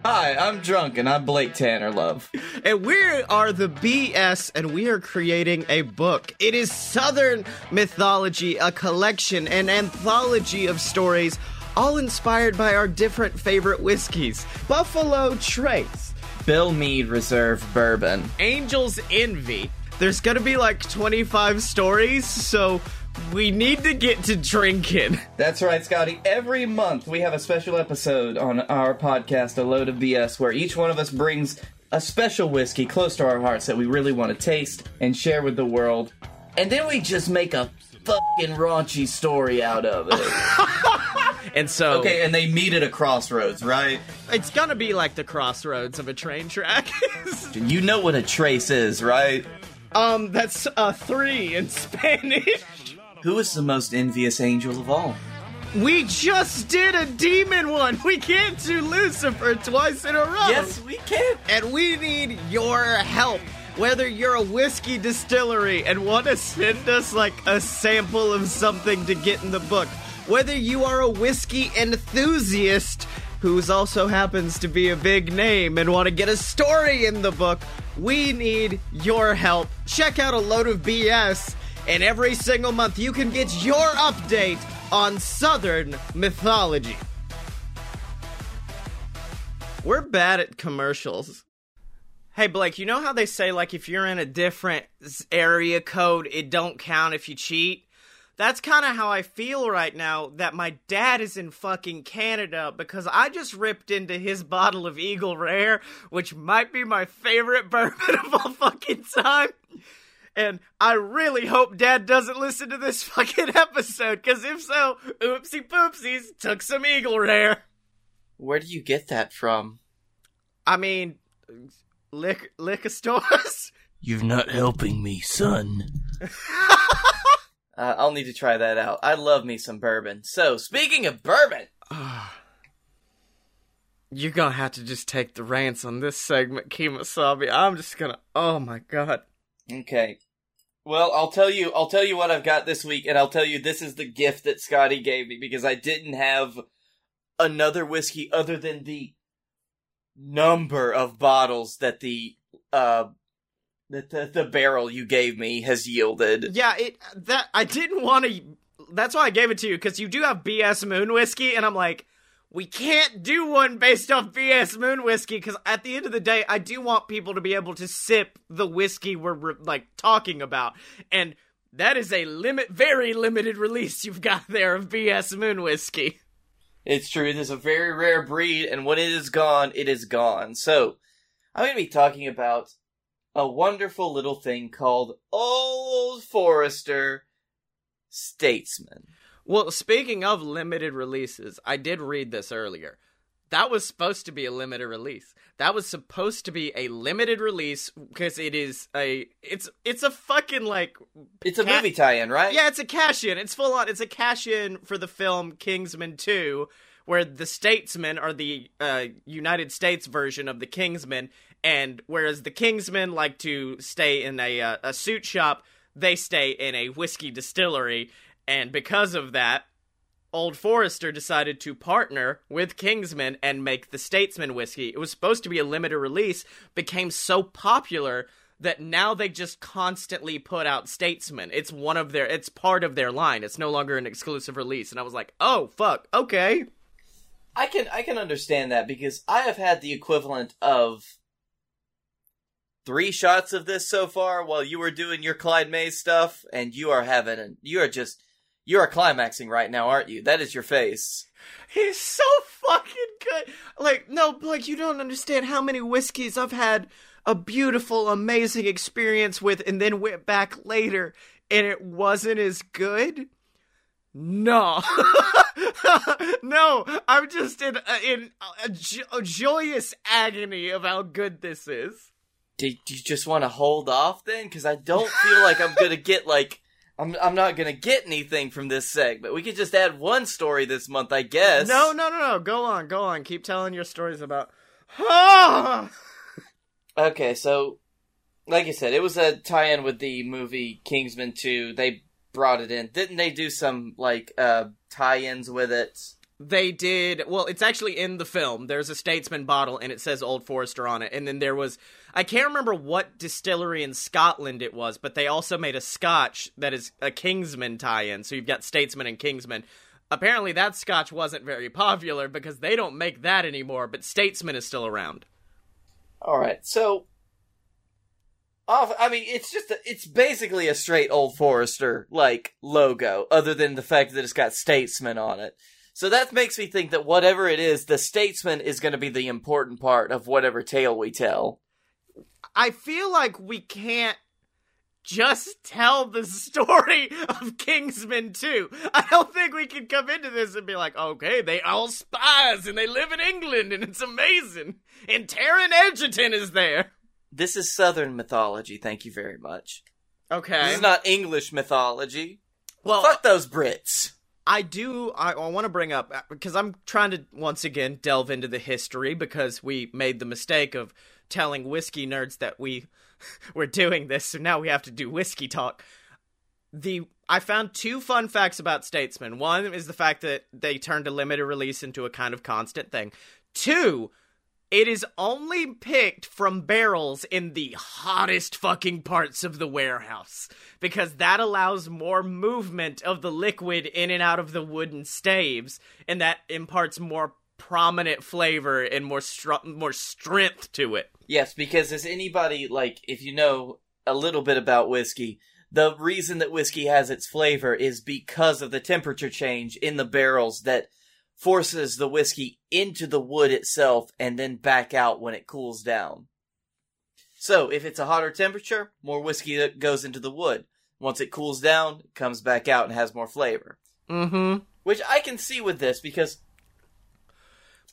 Hi, I'm drunk and I'm Blake Tanner Love. And we are the BS and we are creating a book. It is Southern mythology, a collection, an anthology of stories, all inspired by our different favorite whiskeys Buffalo Trace, Bill Mead Reserve Bourbon, Angel's Envy. There's gonna be like 25 stories, so we need to get to drinking. That's right, Scottye. Every month we have a special episode on our podcast, A Load of BS, where each one of us brings a special whiskey close to our hearts that we really want to taste and share with the world. And then we just make a fucking raunchy story out of it. and so. Okay, and they meet at a crossroads, right? It's gonna be like the crossroads of a train track. you know what a trace is, right? Um, that's a three in Spanish. Who is the most envious angel of all? We just did a demon one. We can't do Lucifer twice in a row. Yes, we can. And we need your help. Whether you're a whiskey distillery and want to send us like a sample of something to get in the book, whether you are a whiskey enthusiast who also happens to be a big name and want to get a story in the book, we need your help. Check out a load of BS and every single month you can get your update on Southern mythology. We're bad at commercials. Hey Blake, you know how they say like if you're in a different area code, it don't count if you cheat? That's kind of how I feel right now that my dad is in fucking Canada because I just ripped into his bottle of Eagle Rare, which might be my favorite bourbon of all fucking time. And I really hope Dad doesn't listen to this fucking episode, because if so, oopsie poopsies, took some Eagle Rare. Where do you get that from? I mean, liquor, liquor stores. You're not helping me, son. uh, I'll need to try that out. I love me some bourbon. So, speaking of bourbon. You're gonna have to just take the reins on this segment, Kemosabe. I'm just gonna. Oh my god. Okay. Well, I'll tell you. I'll tell you what I've got this week, and I'll tell you this is the gift that Scottye gave me because I didn't have another whiskey other than the number of bottles that the uh that the, the barrel you gave me has yielded. Yeah, it that I didn't want to. That's why I gave it to you because you do have BS Moon whiskey, and I'm like, we can't do one based off BS Moon whiskey because at the end of the day, I do want people to be able to sip the whiskey we're like talking about, and that is a limit, very limited release you've got there of BS Moon whiskey. It's true. It is a very rare breed, and when it is gone, it is gone. So, I'm going to be talking about a wonderful little thing called Old Forester Statesman. Well, speaking of limited releases, I did read this earlier. That was supposed to be a limited release. That was supposed to be a limited release because it is a it's it's a fucking like it's a ca- movie tie-in, right? Yeah, it's a cash in. It's full on. It's a cash in for the film Kingsman 2 where the statesmen are the uh, United States version of the Kingsmen and whereas the Kingsmen like to stay in a uh, a suit shop, they stay in a whiskey distillery and because of that, Old Forester decided to partner with Kingsman and make the Statesman whiskey. It was supposed to be a limited release, became so popular that now they just constantly put out Statesman. It's one of their it's part of their line. It's no longer an exclusive release. And I was like, "Oh, fuck. Okay." I can I can understand that because I have had the equivalent of three shots of this so far while you were doing your Clyde Mays stuff, and you are having you are just you are climaxing right now, aren't you? That is your face. He's so fucking good. Like, no, like you don't understand how many whiskeys I've had a beautiful, amazing experience with, and then went back later, and it wasn't as good. No, no, I'm just in in a, jo- a joyous agony of how good this is. Do, do you just want to hold off then? Because I don't feel like I'm gonna get like I'm I'm not gonna get anything from this segment. But we could just add one story this month, I guess. No, no, no, no. Go on, go on. Keep telling your stories about. Okay, so like I said, it was a tie-in with the movie Kingsman 2. They brought it in. Didn't they do some like uh tie-ins with it? They did. Well, it's actually in the film. There's a Statesman bottle, and it says Old Forester on it. And then there was, I can't remember what distillery in Scotland it was, but they also made a Scotch that is a Kingsman tie-in. So you've got Statesman and Kingsman. Apparently, that Scotch wasn't very popular because they don't make that anymore. But Statesman is still around. All right, so off. I mean, it's just a, it's basically a straight Old Forester like logo, other than the fact that it's got Statesman on it. So that makes me think that whatever it is, the Statesman is going to be the important part of whatever tale we tell. I feel like we can't just tell the story of Kingsman 2. I don't think we can come into this and be like, okay, they all spies and they live in England and it's amazing. And Taron Egerton is there. This is Southern mythology. Thank you very much. Okay. This is not English mythology. well, Fuck those Brits. I do. I, I want to bring up uh, because I'm trying to once again delve into the history because we made the mistake of telling whiskey nerds that we were doing this, so now we have to do whiskey talk. The I found two fun facts about Statesman. One is the fact that they turned a limited release into a kind of constant thing. Two, it is only picked from barrels in the hottest fucking parts of the warehouse because that allows more movement of the liquid in and out of the wooden staves and that imparts more prominent flavor and more str- more strength to it. Yes, because as anybody like, if you know a little bit about whiskey, the reason that whiskey has its flavor is because of the temperature change in the barrels that forces the whiskey into the wood itself and then back out when it cools down. So, if it's a hotter temperature, more whiskey that goes into the wood. Once it cools down, it comes back out and has more flavor. Mhm. Which I can see with this because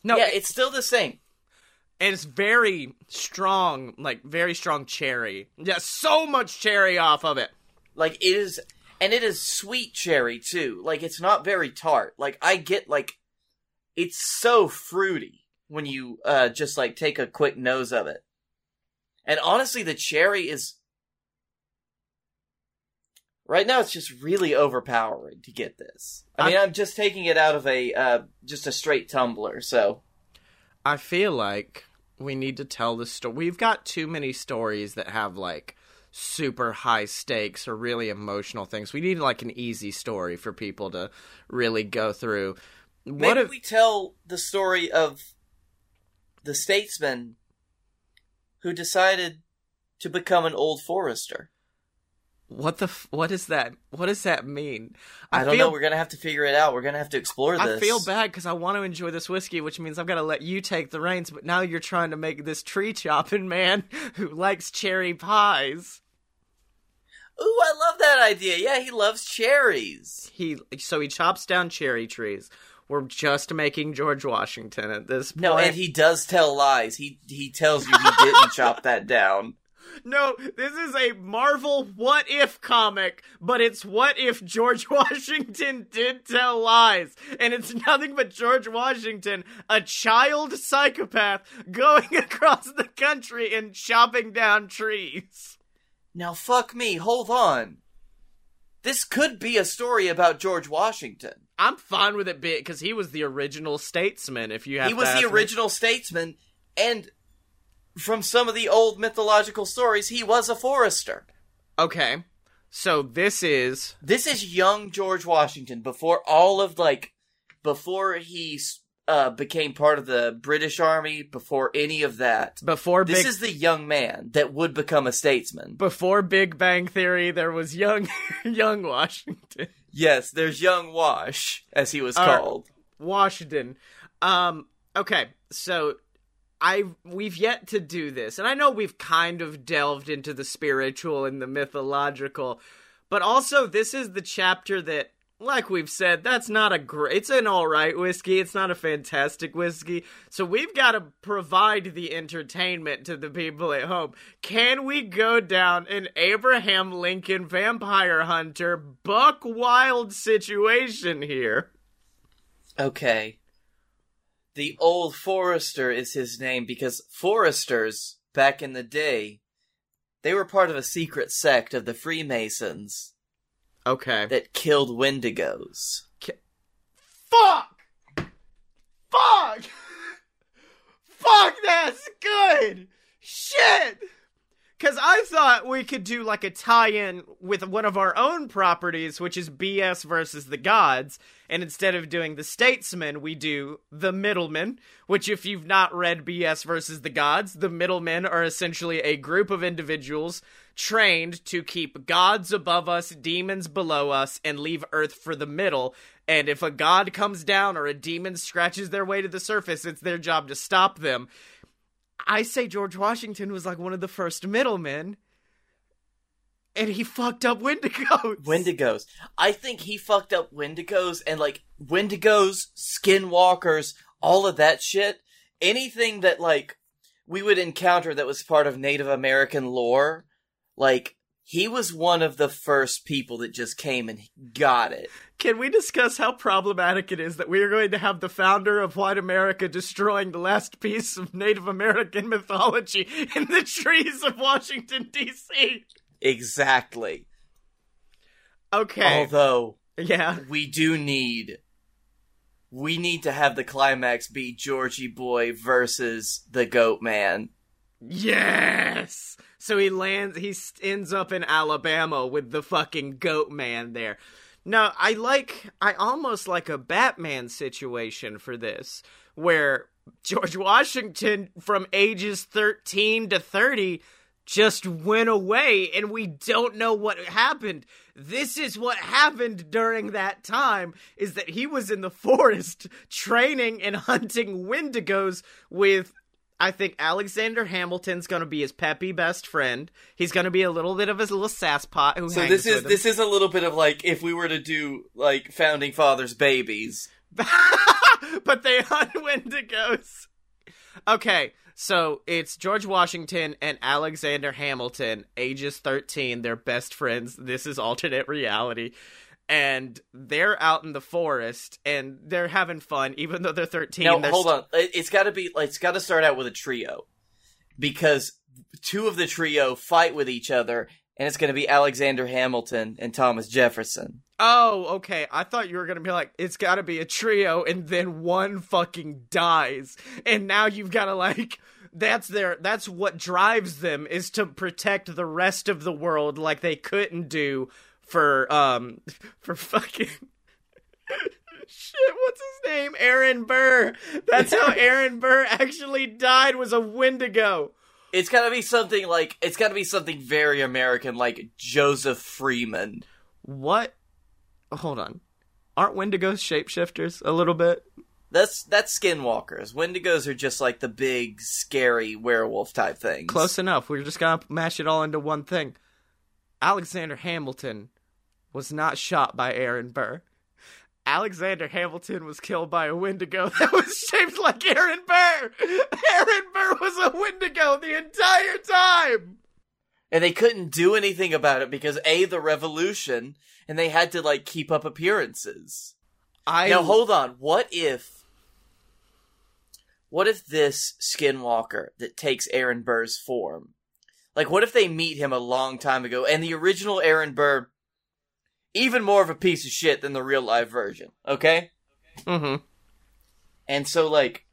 No, yeah, it's still the same. And it's very strong, like very strong cherry. Yeah, so much cherry off of it. Like it is, and it is sweet cherry too. Like it's not very tart. Like I get like, it's so fruity when you uh just like take a quick nose of it. And honestly, the cherry is right now. It's just really overpowering to get this. I mean, I'm just taking it out of a uh just a straight tumbler. So I feel like we need to tell the story. We've got too many stories that have like super high stakes or really emotional things. We need like an easy story for people to really go through. maybe What if we tell the story of the statesman who decided to become an old forester. What the f- what is that? What does that mean? I, don't feel know. We're gonna have to figure it out. We're gonna have to explore this. I feel bad because I want to enjoy this whiskey, which means I've got to let you take the reins. But now you're trying to make this tree chopping man who likes cherry pies. Ooh, I love that idea. Yeah, he loves cherries. He so he chops down cherry trees. We're just making George Washington at this point. No, and he does tell lies. He he tells you he didn't chop that down. No, this is a Marvel what if comic, but it's what if George Washington did tell lies. And it's nothing but George Washington, a child psychopath, going across the country and chopping down trees. Now, fuck me. Hold on. This could be a story about George Washington. I'm fine with it because he was the original statesman. If you have he was the me. original statesman, and from some of the old mythological stories, he was a forester. Okay, so this is This is young George Washington before all of like before he uh, became part of the British Army. Before any of that, before this big is the young man that would become a statesman. before Big Bang Theory. There was young young Washington. Yes, there's young Wash, as he was right. called. Washington. Um. Okay. So, I we've yet to do this, and I know we've kind of delved into the spiritual and the mythological, but also this is the chapter that, like we've said, that's not a great. It's an all right whiskey. It's not a fantastic whiskey. So we've got to provide the entertainment to the people at home. Can we go down an Abraham Lincoln vampire hunter buck wild situation here? Okay. The Old Forester is his name because Foresters, back in the day, they were part of a secret sect of the Freemasons Okay. that killed Wendigos. Fuck! Fuck! Fuck, that's good! Shit! Because I thought we could do like a tie in with one of our own properties, which is BS versus the gods. And instead of doing the statesman, we do the middlemen, which, if you've not read BS versus the gods, the middlemen are essentially a group of individuals trained to keep gods above us, demons below us, and leave Earth for the middle. And if a god comes down or a demon scratches their way to the surface, it's their job to stop them. I say George Washington was like one of the first middlemen. And he fucked up Wendigos. Wendigos. I think he fucked up Wendigos and like Wendigos, skinwalkers, all of that shit. Anything that like we would encounter that was part of Native American lore, like he was one of the first people that just came and got it. Can we discuss how problematic it is that we are going to have the founder of white America destroying the last piece of Native American mythology in the trees of Washington, D.C.? Exactly. Okay. Although yeah. we do need we need to have the climax be Georgie Boy versus the Goat Man. Yes. So he lands. He ends up in Alabama with the fucking goat man there. No, I like. I almost like a Batman situation for this, where George Washington, from ages thirteen to thirty, just went away, and we don't know what happened. This is what happened during that time: is that he was in the forest training and hunting Wendigos with I think Alexander Hamilton's going to be his peppy best friend. He's going to be a little bit of his little sasspot who So this is this is a little bit of like if we were to do like founding fathers babies. but they hunt Wendigos. Okay, so it's George Washington and Alexander Hamilton, ages 13. They're best friends. This is alternate reality. And they're out in the forest and they're having fun, even though they're 13. Now they're hold st- on, It- it's got to be like it's got to start out with a trio because two of the trio fight with each other, and it's going to be Alexander Hamilton and Thomas Jefferson. Oh, okay. I thought you were gonna be like, it's gotta be a trio, and then one fucking dies. And now you've gotta like that's their that's what drives them is to protect the rest of the world like they couldn't do for um for fucking Shit, what's his name? Aaron Burr. That's how Aaron Burr actually died was a Wendigo. It's got to be something like it's got to be something very American, like Joseph Freeman. What? Hold on. Aren't Wendigos shapeshifters a little bit? That's that's skinwalkers. Wendigos are just like the big, scary werewolf type things. Close enough. We're just gonna mash it all into one thing. Alexander Hamilton was not shot by Aaron Burr. Alexander Hamilton was killed by a Wendigo that was shaped like Aaron Burr. Aaron Burr was a Wendigo the entire time. and they couldn't do anything about it because a the revolution, and they had to like keep up appearances. I now hold on. What if? What if this skinwalker that takes Aaron Burr's form, like what if they meet him a long time ago, and the original Aaron Burr even more of a piece of shit than the real life version. Okay. Mm-hmm. And so, like,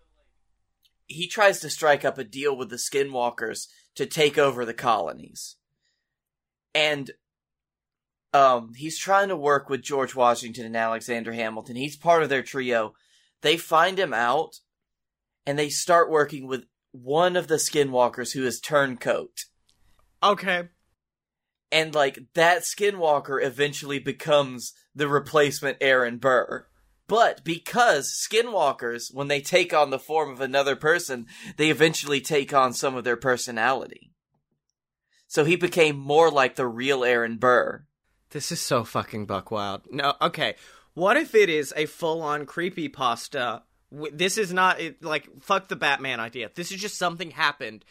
he tries to strike up a deal with the Skinwalkers to take over the colonies. And, um, he's trying to work with George Washington and Alexander Hamilton. He's part of their trio. They find him out, and they start working with one of the Skinwalkers who is Turncoat. Okay. And, like, that Skinwalker eventually becomes the replacement Aaron Burr. But because skinwalkers, when they take on the form of another person, they eventually take on some of their personality. So he became more like the real Aaron Burr. This is so fucking buck wild. No, okay. What if it is a full on creepy pasta? This is not like fuck the Batman idea. This is just something happened.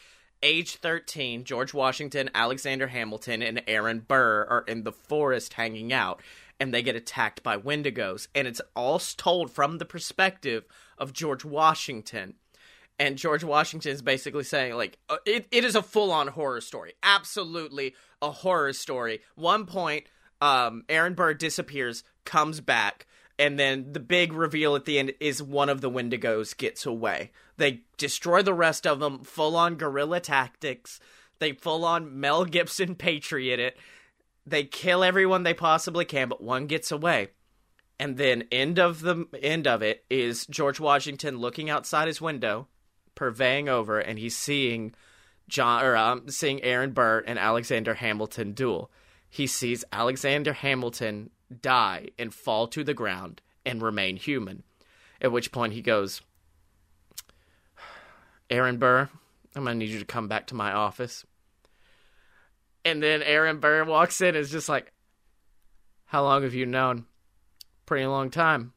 Age 13, George Washington, Alexander Hamilton, and Aaron Burr are in the forest hanging out and they get attacked by wendigos. And it's all told from the perspective of george washington. And george washington is basically saying like uh, it, it is a full-on horror story. Absolutely a horror story. One point um, aaron burr disappears comes back and then the big reveal at the end is one of the wendigos gets away they destroy the rest of them full-on guerrilla tactics they full-on mel gibson patriot it they kill everyone they possibly can, but one gets away. And then end of the end of it is George Washington looking outside his window, purveying over, and he's seeing John or um, seeing Aaron Burr and Alexander Hamilton duel. He sees Alexander Hamilton die and fall to the ground and remain human. At which point he goes, Aaron Burr, I'm gonna need you to come back to my office. And then Aaron Burr walks in and is just like, How long have you known? Pretty long time.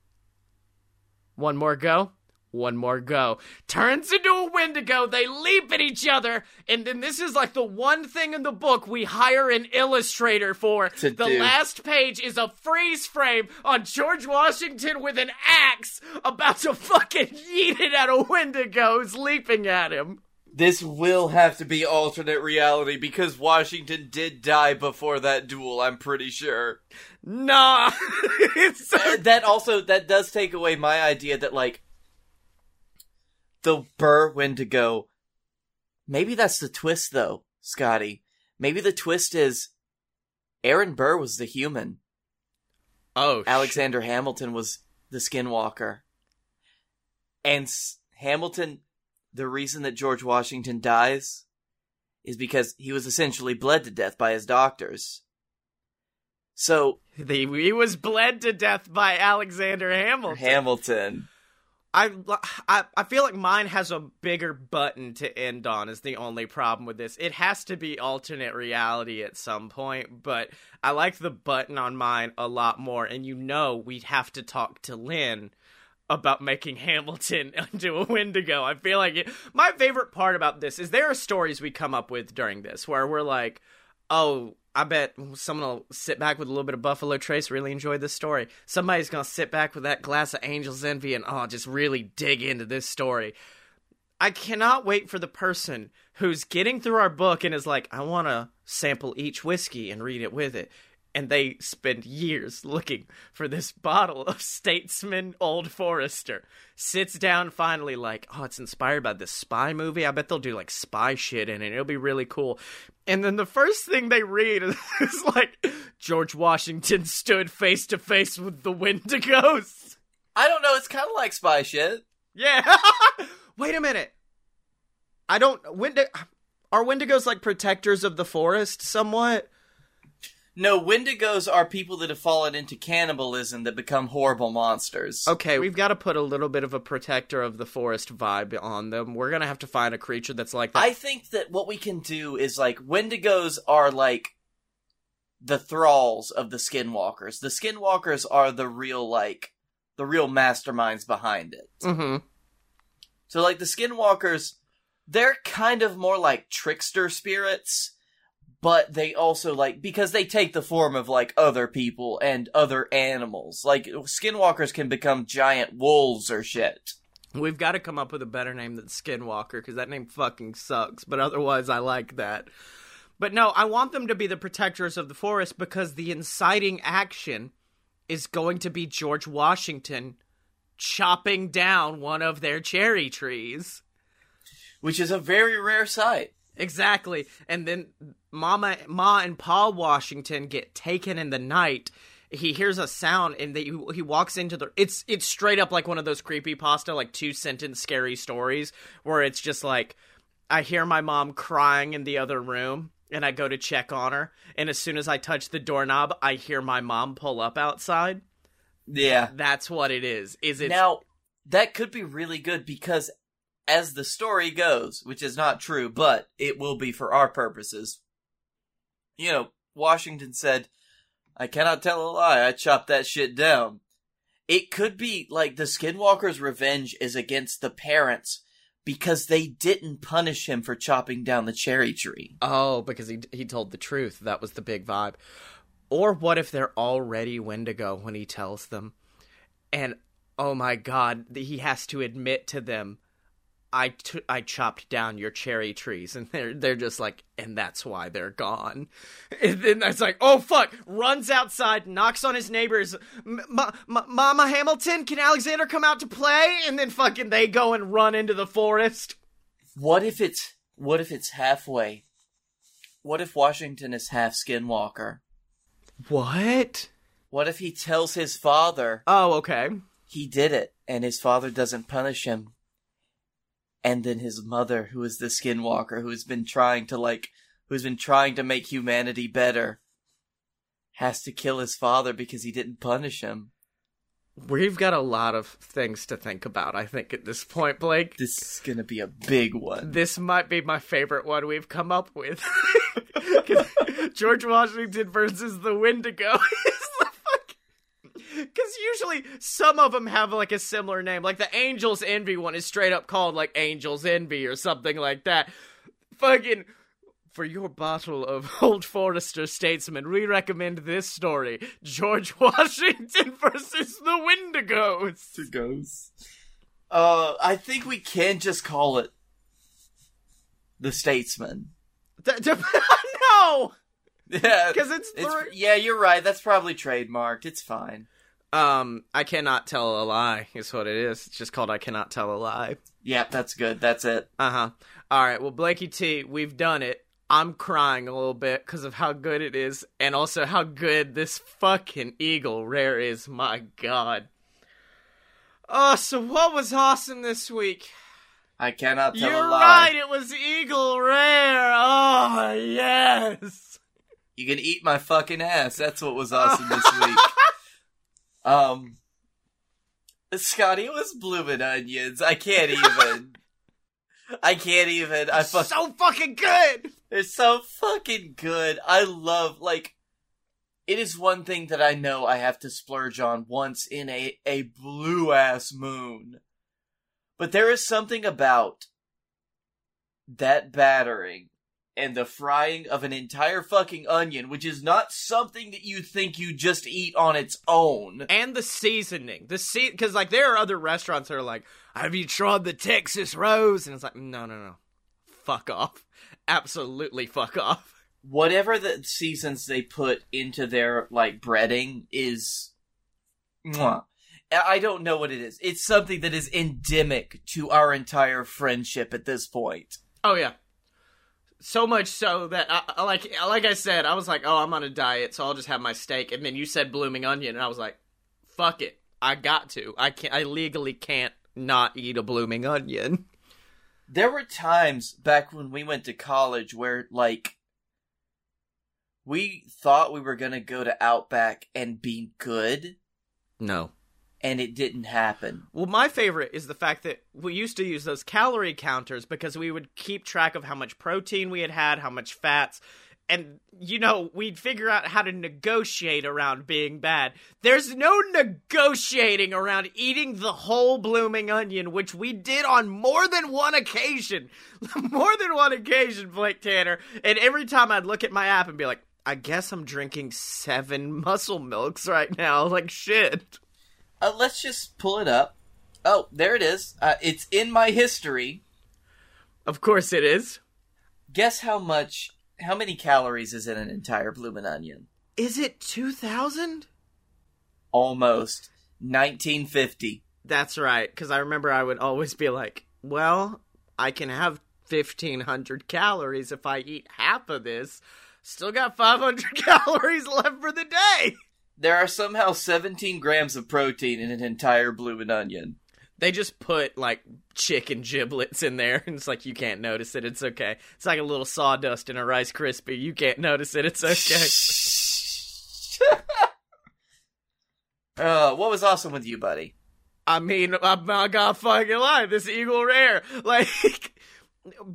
One more go? One more go. Turns into a Wendigo. They leap at each other. And then this is like the one thing in the book we hire an illustrator for. To the do. last page is a freeze frame on George Washington with an axe about to fucking yeet it at a Wendigo who's leaping at him. This will have to be alternate reality because Washington did die before that duel, I'm pretty sure. Nah. so that also that does take away my idea that like the Burr Wendigo maybe that's the twist though, Scottye. Maybe the twist is Aaron Burr was the human. Oh, Alexander Hamilton was the skinwalker. And S- Hamilton, the reason that George Washington dies is because he was essentially bled to death by his doctors. So, The, he was bled to death by Alexander Hamilton. Hamilton. I, I I feel like mine has a bigger button to end on is the only problem with this. It has to be alternate reality at some point, but I like the button on mine a lot more and you know we'd have to talk to Lin about making Hamilton into a Wendigo. I feel like it, my favorite part about this is there are stories we come up with during this where we're like, "Oh, I bet someone will sit back with a little bit of Buffalo Trace, really enjoy this story. Somebody's gonna sit back with that glass of Angel's Envy and oh, just really dig into this story. I cannot wait for the person who's getting through our book and is like, I want to sample each whiskey and read it with it. And they spend years looking for this bottle of Statesman Old Forester. Sits down finally, like, oh, it's inspired by this spy movie. I bet they'll do like spy shit in it. It'll be really cool. And then the first thing they read is, is like, George Washington stood face to face with the Wendigos. I don't know, it's kind of like spy shit. Yeah. Wait a minute. I don't. Wendig- are Wendigos like protectors of the forest somewhat? No, Wendigos are people that have fallen into cannibalism that become horrible monsters. Okay, we've got to put a little bit of a protector of the forest vibe on them. We're gonna have to find a creature that's like that. I think that what we can do is like Wendigos are like the thralls of the Skinwalkers. The Skinwalkers are the real like the real masterminds behind it. mm-hmm. So like the Skinwalkers, they're kind of more like trickster spirits, but they also like because they take the form of like other people and other animals. Like Skinwalkers can become giant wolves or shit. We've got to come up with a better name than Skinwalker because that name fucking sucks. But otherwise, I like that. But no, I want them to be the protectors of the forest because the inciting action is going to be George Washington chopping down one of their cherry trees. Which is a very rare sight. Exactly. And then Mama Ma and Pa Washington get taken in the night. He hears a sound and they, he walks into the it's it's straight up like one of those creepy pasta like two sentence scary stories where it's just like I hear my mom crying in the other room and I go to check on her and as soon as I touch the doorknob I hear my mom pull up outside. Yeah. That's what it is. Is it Now, that could be really good because as the story goes, which is not true, but it will be for our purposes. You know, Washington said, I cannot tell a lie, I chopped that shit down. It could be like the Skinwalker's revenge is against the parents because they didn't punish him for chopping down the cherry tree. Oh, because he he told the truth. That was the big vibe. Or what if they're already Wendigo when he tells them? And oh my god, he has to admit to them, I, t- I chopped down your cherry trees. And they're, they're just like, and that's why they're gone. And then it's like, oh fuck, runs outside, knocks on his neighbors, Mama Hamilton, can Alexander come out to play? And then fucking they go and run into the forest. What if it's what if it's halfway? What if Washington is half Skinwalker? What? What if he tells his father Oh, okay. he did it and his father doesn't punish him? And then his mother, who is the skinwalker, who's been trying to like who's been trying to make humanity better, has to kill his father because he didn't punish him. We've got a lot of things to think about, I think, at this point, Blake. This is gonna be a big one. This might be my favorite one we've come up with. George Washington versus the Wendigo is the fuck. Because usually some of them have like a similar name. Like the Angels Envy one is straight up called like Angels Envy or something like that. Fucking. For your bottle of Old Forester Statesman, we recommend this story George Washington versus the Wendigos. to goes. Uh, I think we can just call it the Statesman. No! Yeah, Because it's, it's yeah. You're right. That's probably trademarked. It's fine. Um, I cannot tell a lie. Is what it is. It's just called I cannot tell a lie. Yeah, that's good. That's it. Uh huh. All right. Well, Blakey T, we've done it. I'm crying a little bit because of how good it is, and also how good this fucking eagle rare is. My God. Oh, so what was awesome this week? I cannot tell You're a lie. right. It was eagle rare. Oh yes. You can eat my fucking ass. That's what was awesome this week. Um, Scottye, it was blooming onions. I can't even. I can't even. I fuck. so fucking good. They're so fucking good. I love like. It is one thing that I know I have to splurge on once in a a blue ass moon, but there is something about that battering and the frying of an entire fucking onion, which is not something that you think you just eat on its own. and the seasoning. The sea because like there are other restaurants that are like, "Have you tried the Texas Rose?" And it's like, no, no, no, fuck off, absolutely fuck off. Whatever the seasons they put into their like breading is, mwah. I I don't know what it is. It's something that is endemic to our entire friendship at this point. Oh yeah, so much so that I, like like I said, I was like, oh, I'm on a diet, so I'll just have my steak. And then you said blooming onion, and I was like, fuck it, I got to. I can't. I legally can't not eat a blooming onion. There were times back when we went to college where like we thought we were gonna go to Outback and be good, No. And it didn't happen. Well, my favorite is the fact that we used to use those calorie counters because we would keep track of how much protein we had had, how much fats, and you know, we'd figure out how to negotiate around being bad. There's no negotiating around eating the whole blooming onion, which we did on more than one occasion. more than one occasion, Blake Tanner. And every time I'd look at my app and be like, I guess I'm drinking seven muscle milks right now. Like, shit. Uh, let's just pull it up. Oh, there it is. Uh, it's in my history. Of course it is. Guess how much how many calories is in an entire bloomin' onion? Is it 2000? Almost 1950. That's right, because I remember I would always be like, well, I can have 1500 calories if I eat half of this. Still got 500 calories left for the day. There are somehow 17 grams of protein in an entire bloomin' onion. They just put like chicken giblets in there, and it's like you can't notice it. It's okay. It's like a little sawdust in a Rice Krispie. You can't notice it. It's okay. uh, what was awesome with you, buddy? I mean, I'm not gonna fucking lie. This Eagle Rare, like,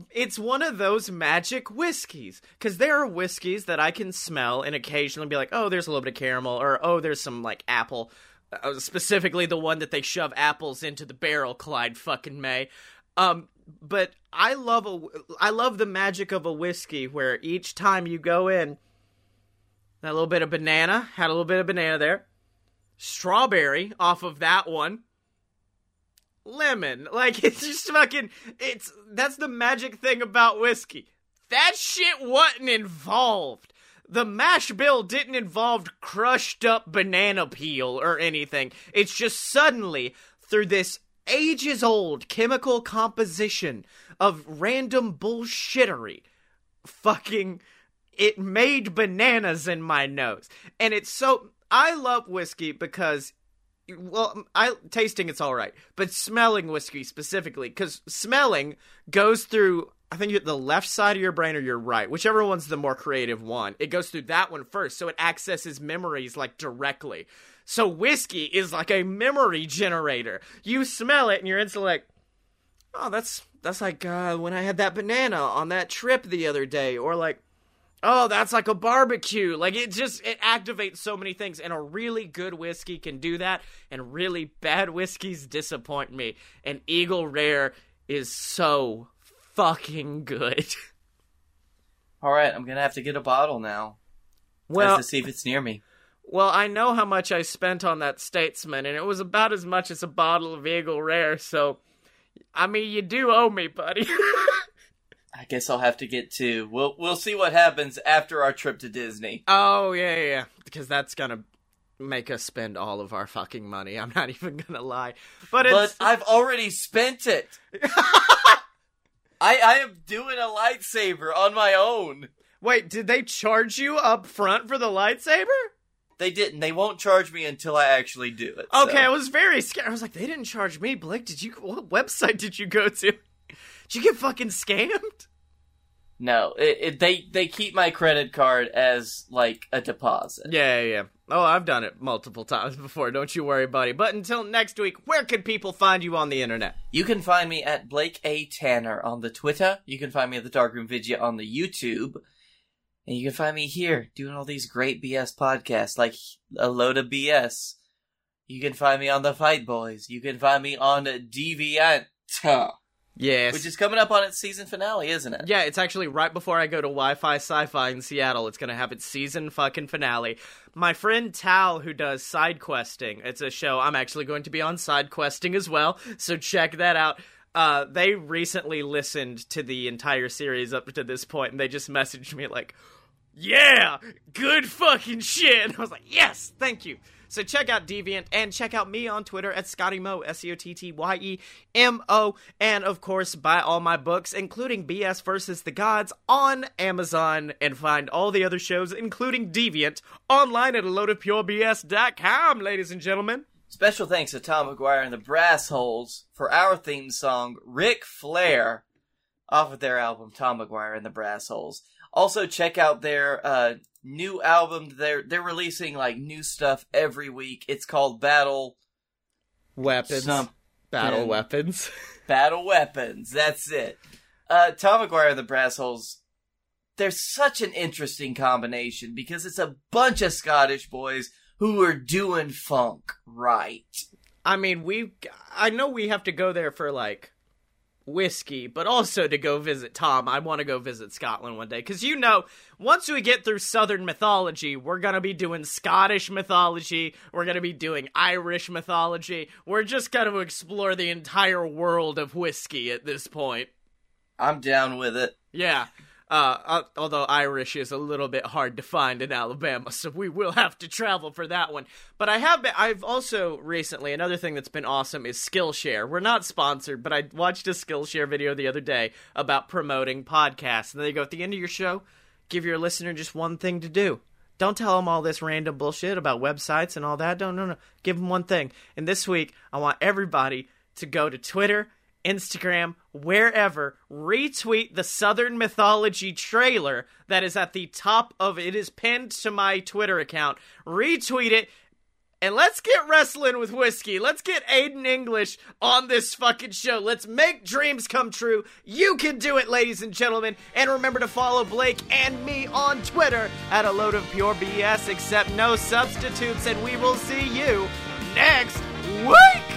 it's one of those magic whiskeys. Because there are whiskeys that I can smell and occasionally be like, oh, there's a little bit of caramel, or oh, there's some like apple. Uh, specifically, the one that they shove apples into the barrel, Clyde fucking May. Um, but I love a, I love the magic of a whiskey where each time you go in, that little bit of banana had a little bit of banana there, strawberry off of that one, lemon. Like it's just fucking it's that's the magic thing about whiskey. That shit wasn't involved. The mash bill didn't involve crushed up banana peel or anything. It's just suddenly through this ages old chemical composition of random bullshittery fucking it made bananas in my nose. And it's so I love whiskey because well, I tasting it's all right, but smelling whiskey specifically because smelling goes through. I think the left side of your brain or your right, whichever one's the more creative one. It goes through that one first, so it accesses memories like directly. So whiskey is like a memory generator. You smell it and you're instantly like, oh, that's that's like uh, when I had that banana on that trip the other day, or like oh, that's like a barbecue. Like it just it activates so many things, and a really good whiskey can do that, and really bad whiskeys disappoint me. And Eagle Rare is so fucking good. All right, I'm gonna have to get a bottle now. Well, to see if it's near me. Well, I know how much I spent on that Statesman, and it was about as much as a bottle of Eagle Rare. So, I mean, you do owe me, buddy. I guess I'll have to get to. We'll we'll see what happens after our trip to Disney. Oh yeah, yeah, yeah. Because that's gonna make us spend all of our fucking money. I'm not even gonna lie, but it's... but I've already spent it. I I am doing a lightsaber on my own. Wait, did they charge you up front for the lightsaber? They didn't. They won't charge me until I actually do it. Okay, so. I was very scared. I was like, they didn't charge me. Blake, did you? What website did you go to? Did you get fucking scammed? No, it, it, they they keep my credit card as like a deposit. Yeah, yeah, yeah. Oh, I've done it multiple times before. Don't you worry, buddy. But until next week, where can people find you on the internet? You can find me at Blake A Tanner on the Twitter. You can find me at the Darkroom Vidya on the YouTube. And you can find me here doing all these great BS podcasts like a load of BS. You can find me on the Fight Boys. You can find me on Deviant. Yes. Which is coming up on its season finale, isn't it? Yeah, it's actually right before I go to Wi Fi Sci Fi in Seattle. It's going to have its season fucking finale. My friend Tal, who does Side Questing, it's a show I'm actually going to be on Side Questing as well, so check that out. Uh, they recently listened to the entire series up to this point, and they just messaged me like, "Yeah, good fucking shit." And I was like, "Yes, thank you." So check out Deviant and check out me on Twitter at Scottye Mo, S E O T T Y E M O. And of course, buy all my books, including BS versus the Gods, on Amazon and find all the other shows, including Deviant, online at a load of loadofpurebs.com, ladies and gentlemen. Special thanks to Tom McGuire and the Brassholes for our theme song, Ric Flair, off of their album, Tom McGuire and the Brassholes. Also, check out their uh, new album. They're they're releasing like new stuff every week. It's called Battle Weapons. Some- Battle. Weapons. Battle Weapons. That's it. Uh, Tom McGuire and the Brassholes. They're such an interesting combination because it's a bunch of Scottish boys who are doing funk right. I mean, we I know we have to go there for like whiskey, but also to go visit Tom. I want to go visit Scotland one day cuz you know, once we get through southern mythology, we're going to be doing Scottish mythology, we're going to be doing Irish mythology. We're just going to explore the entire world of whiskey at this point. I'm down with it. Yeah. Uh, although Irish is a little bit hard to find in Alabama, so we will have to travel for that one. But I have been, I've also recently another thing that's been awesome is Skillshare. We're not sponsored, but I watched a Skillshare video the other day about promoting podcasts. And they go at the end of your show, give your listener just one thing to do. Don't tell them all this random bullshit about websites and all that. Don't no no. Give them one thing. And this week, I want everybody to go to Twitter Instagram, wherever, retweet the Southern Mythology trailer that is at the top of it is pinned to my Twitter account. Retweet it. And let's get wrestling with whiskey. Let's get Aiden English on this fucking show. Let's make dreams come true. You can do it, ladies and gentlemen. And remember to follow Blake and me on Twitter at a load of pure BS, except no substitutes. And we will see you next week.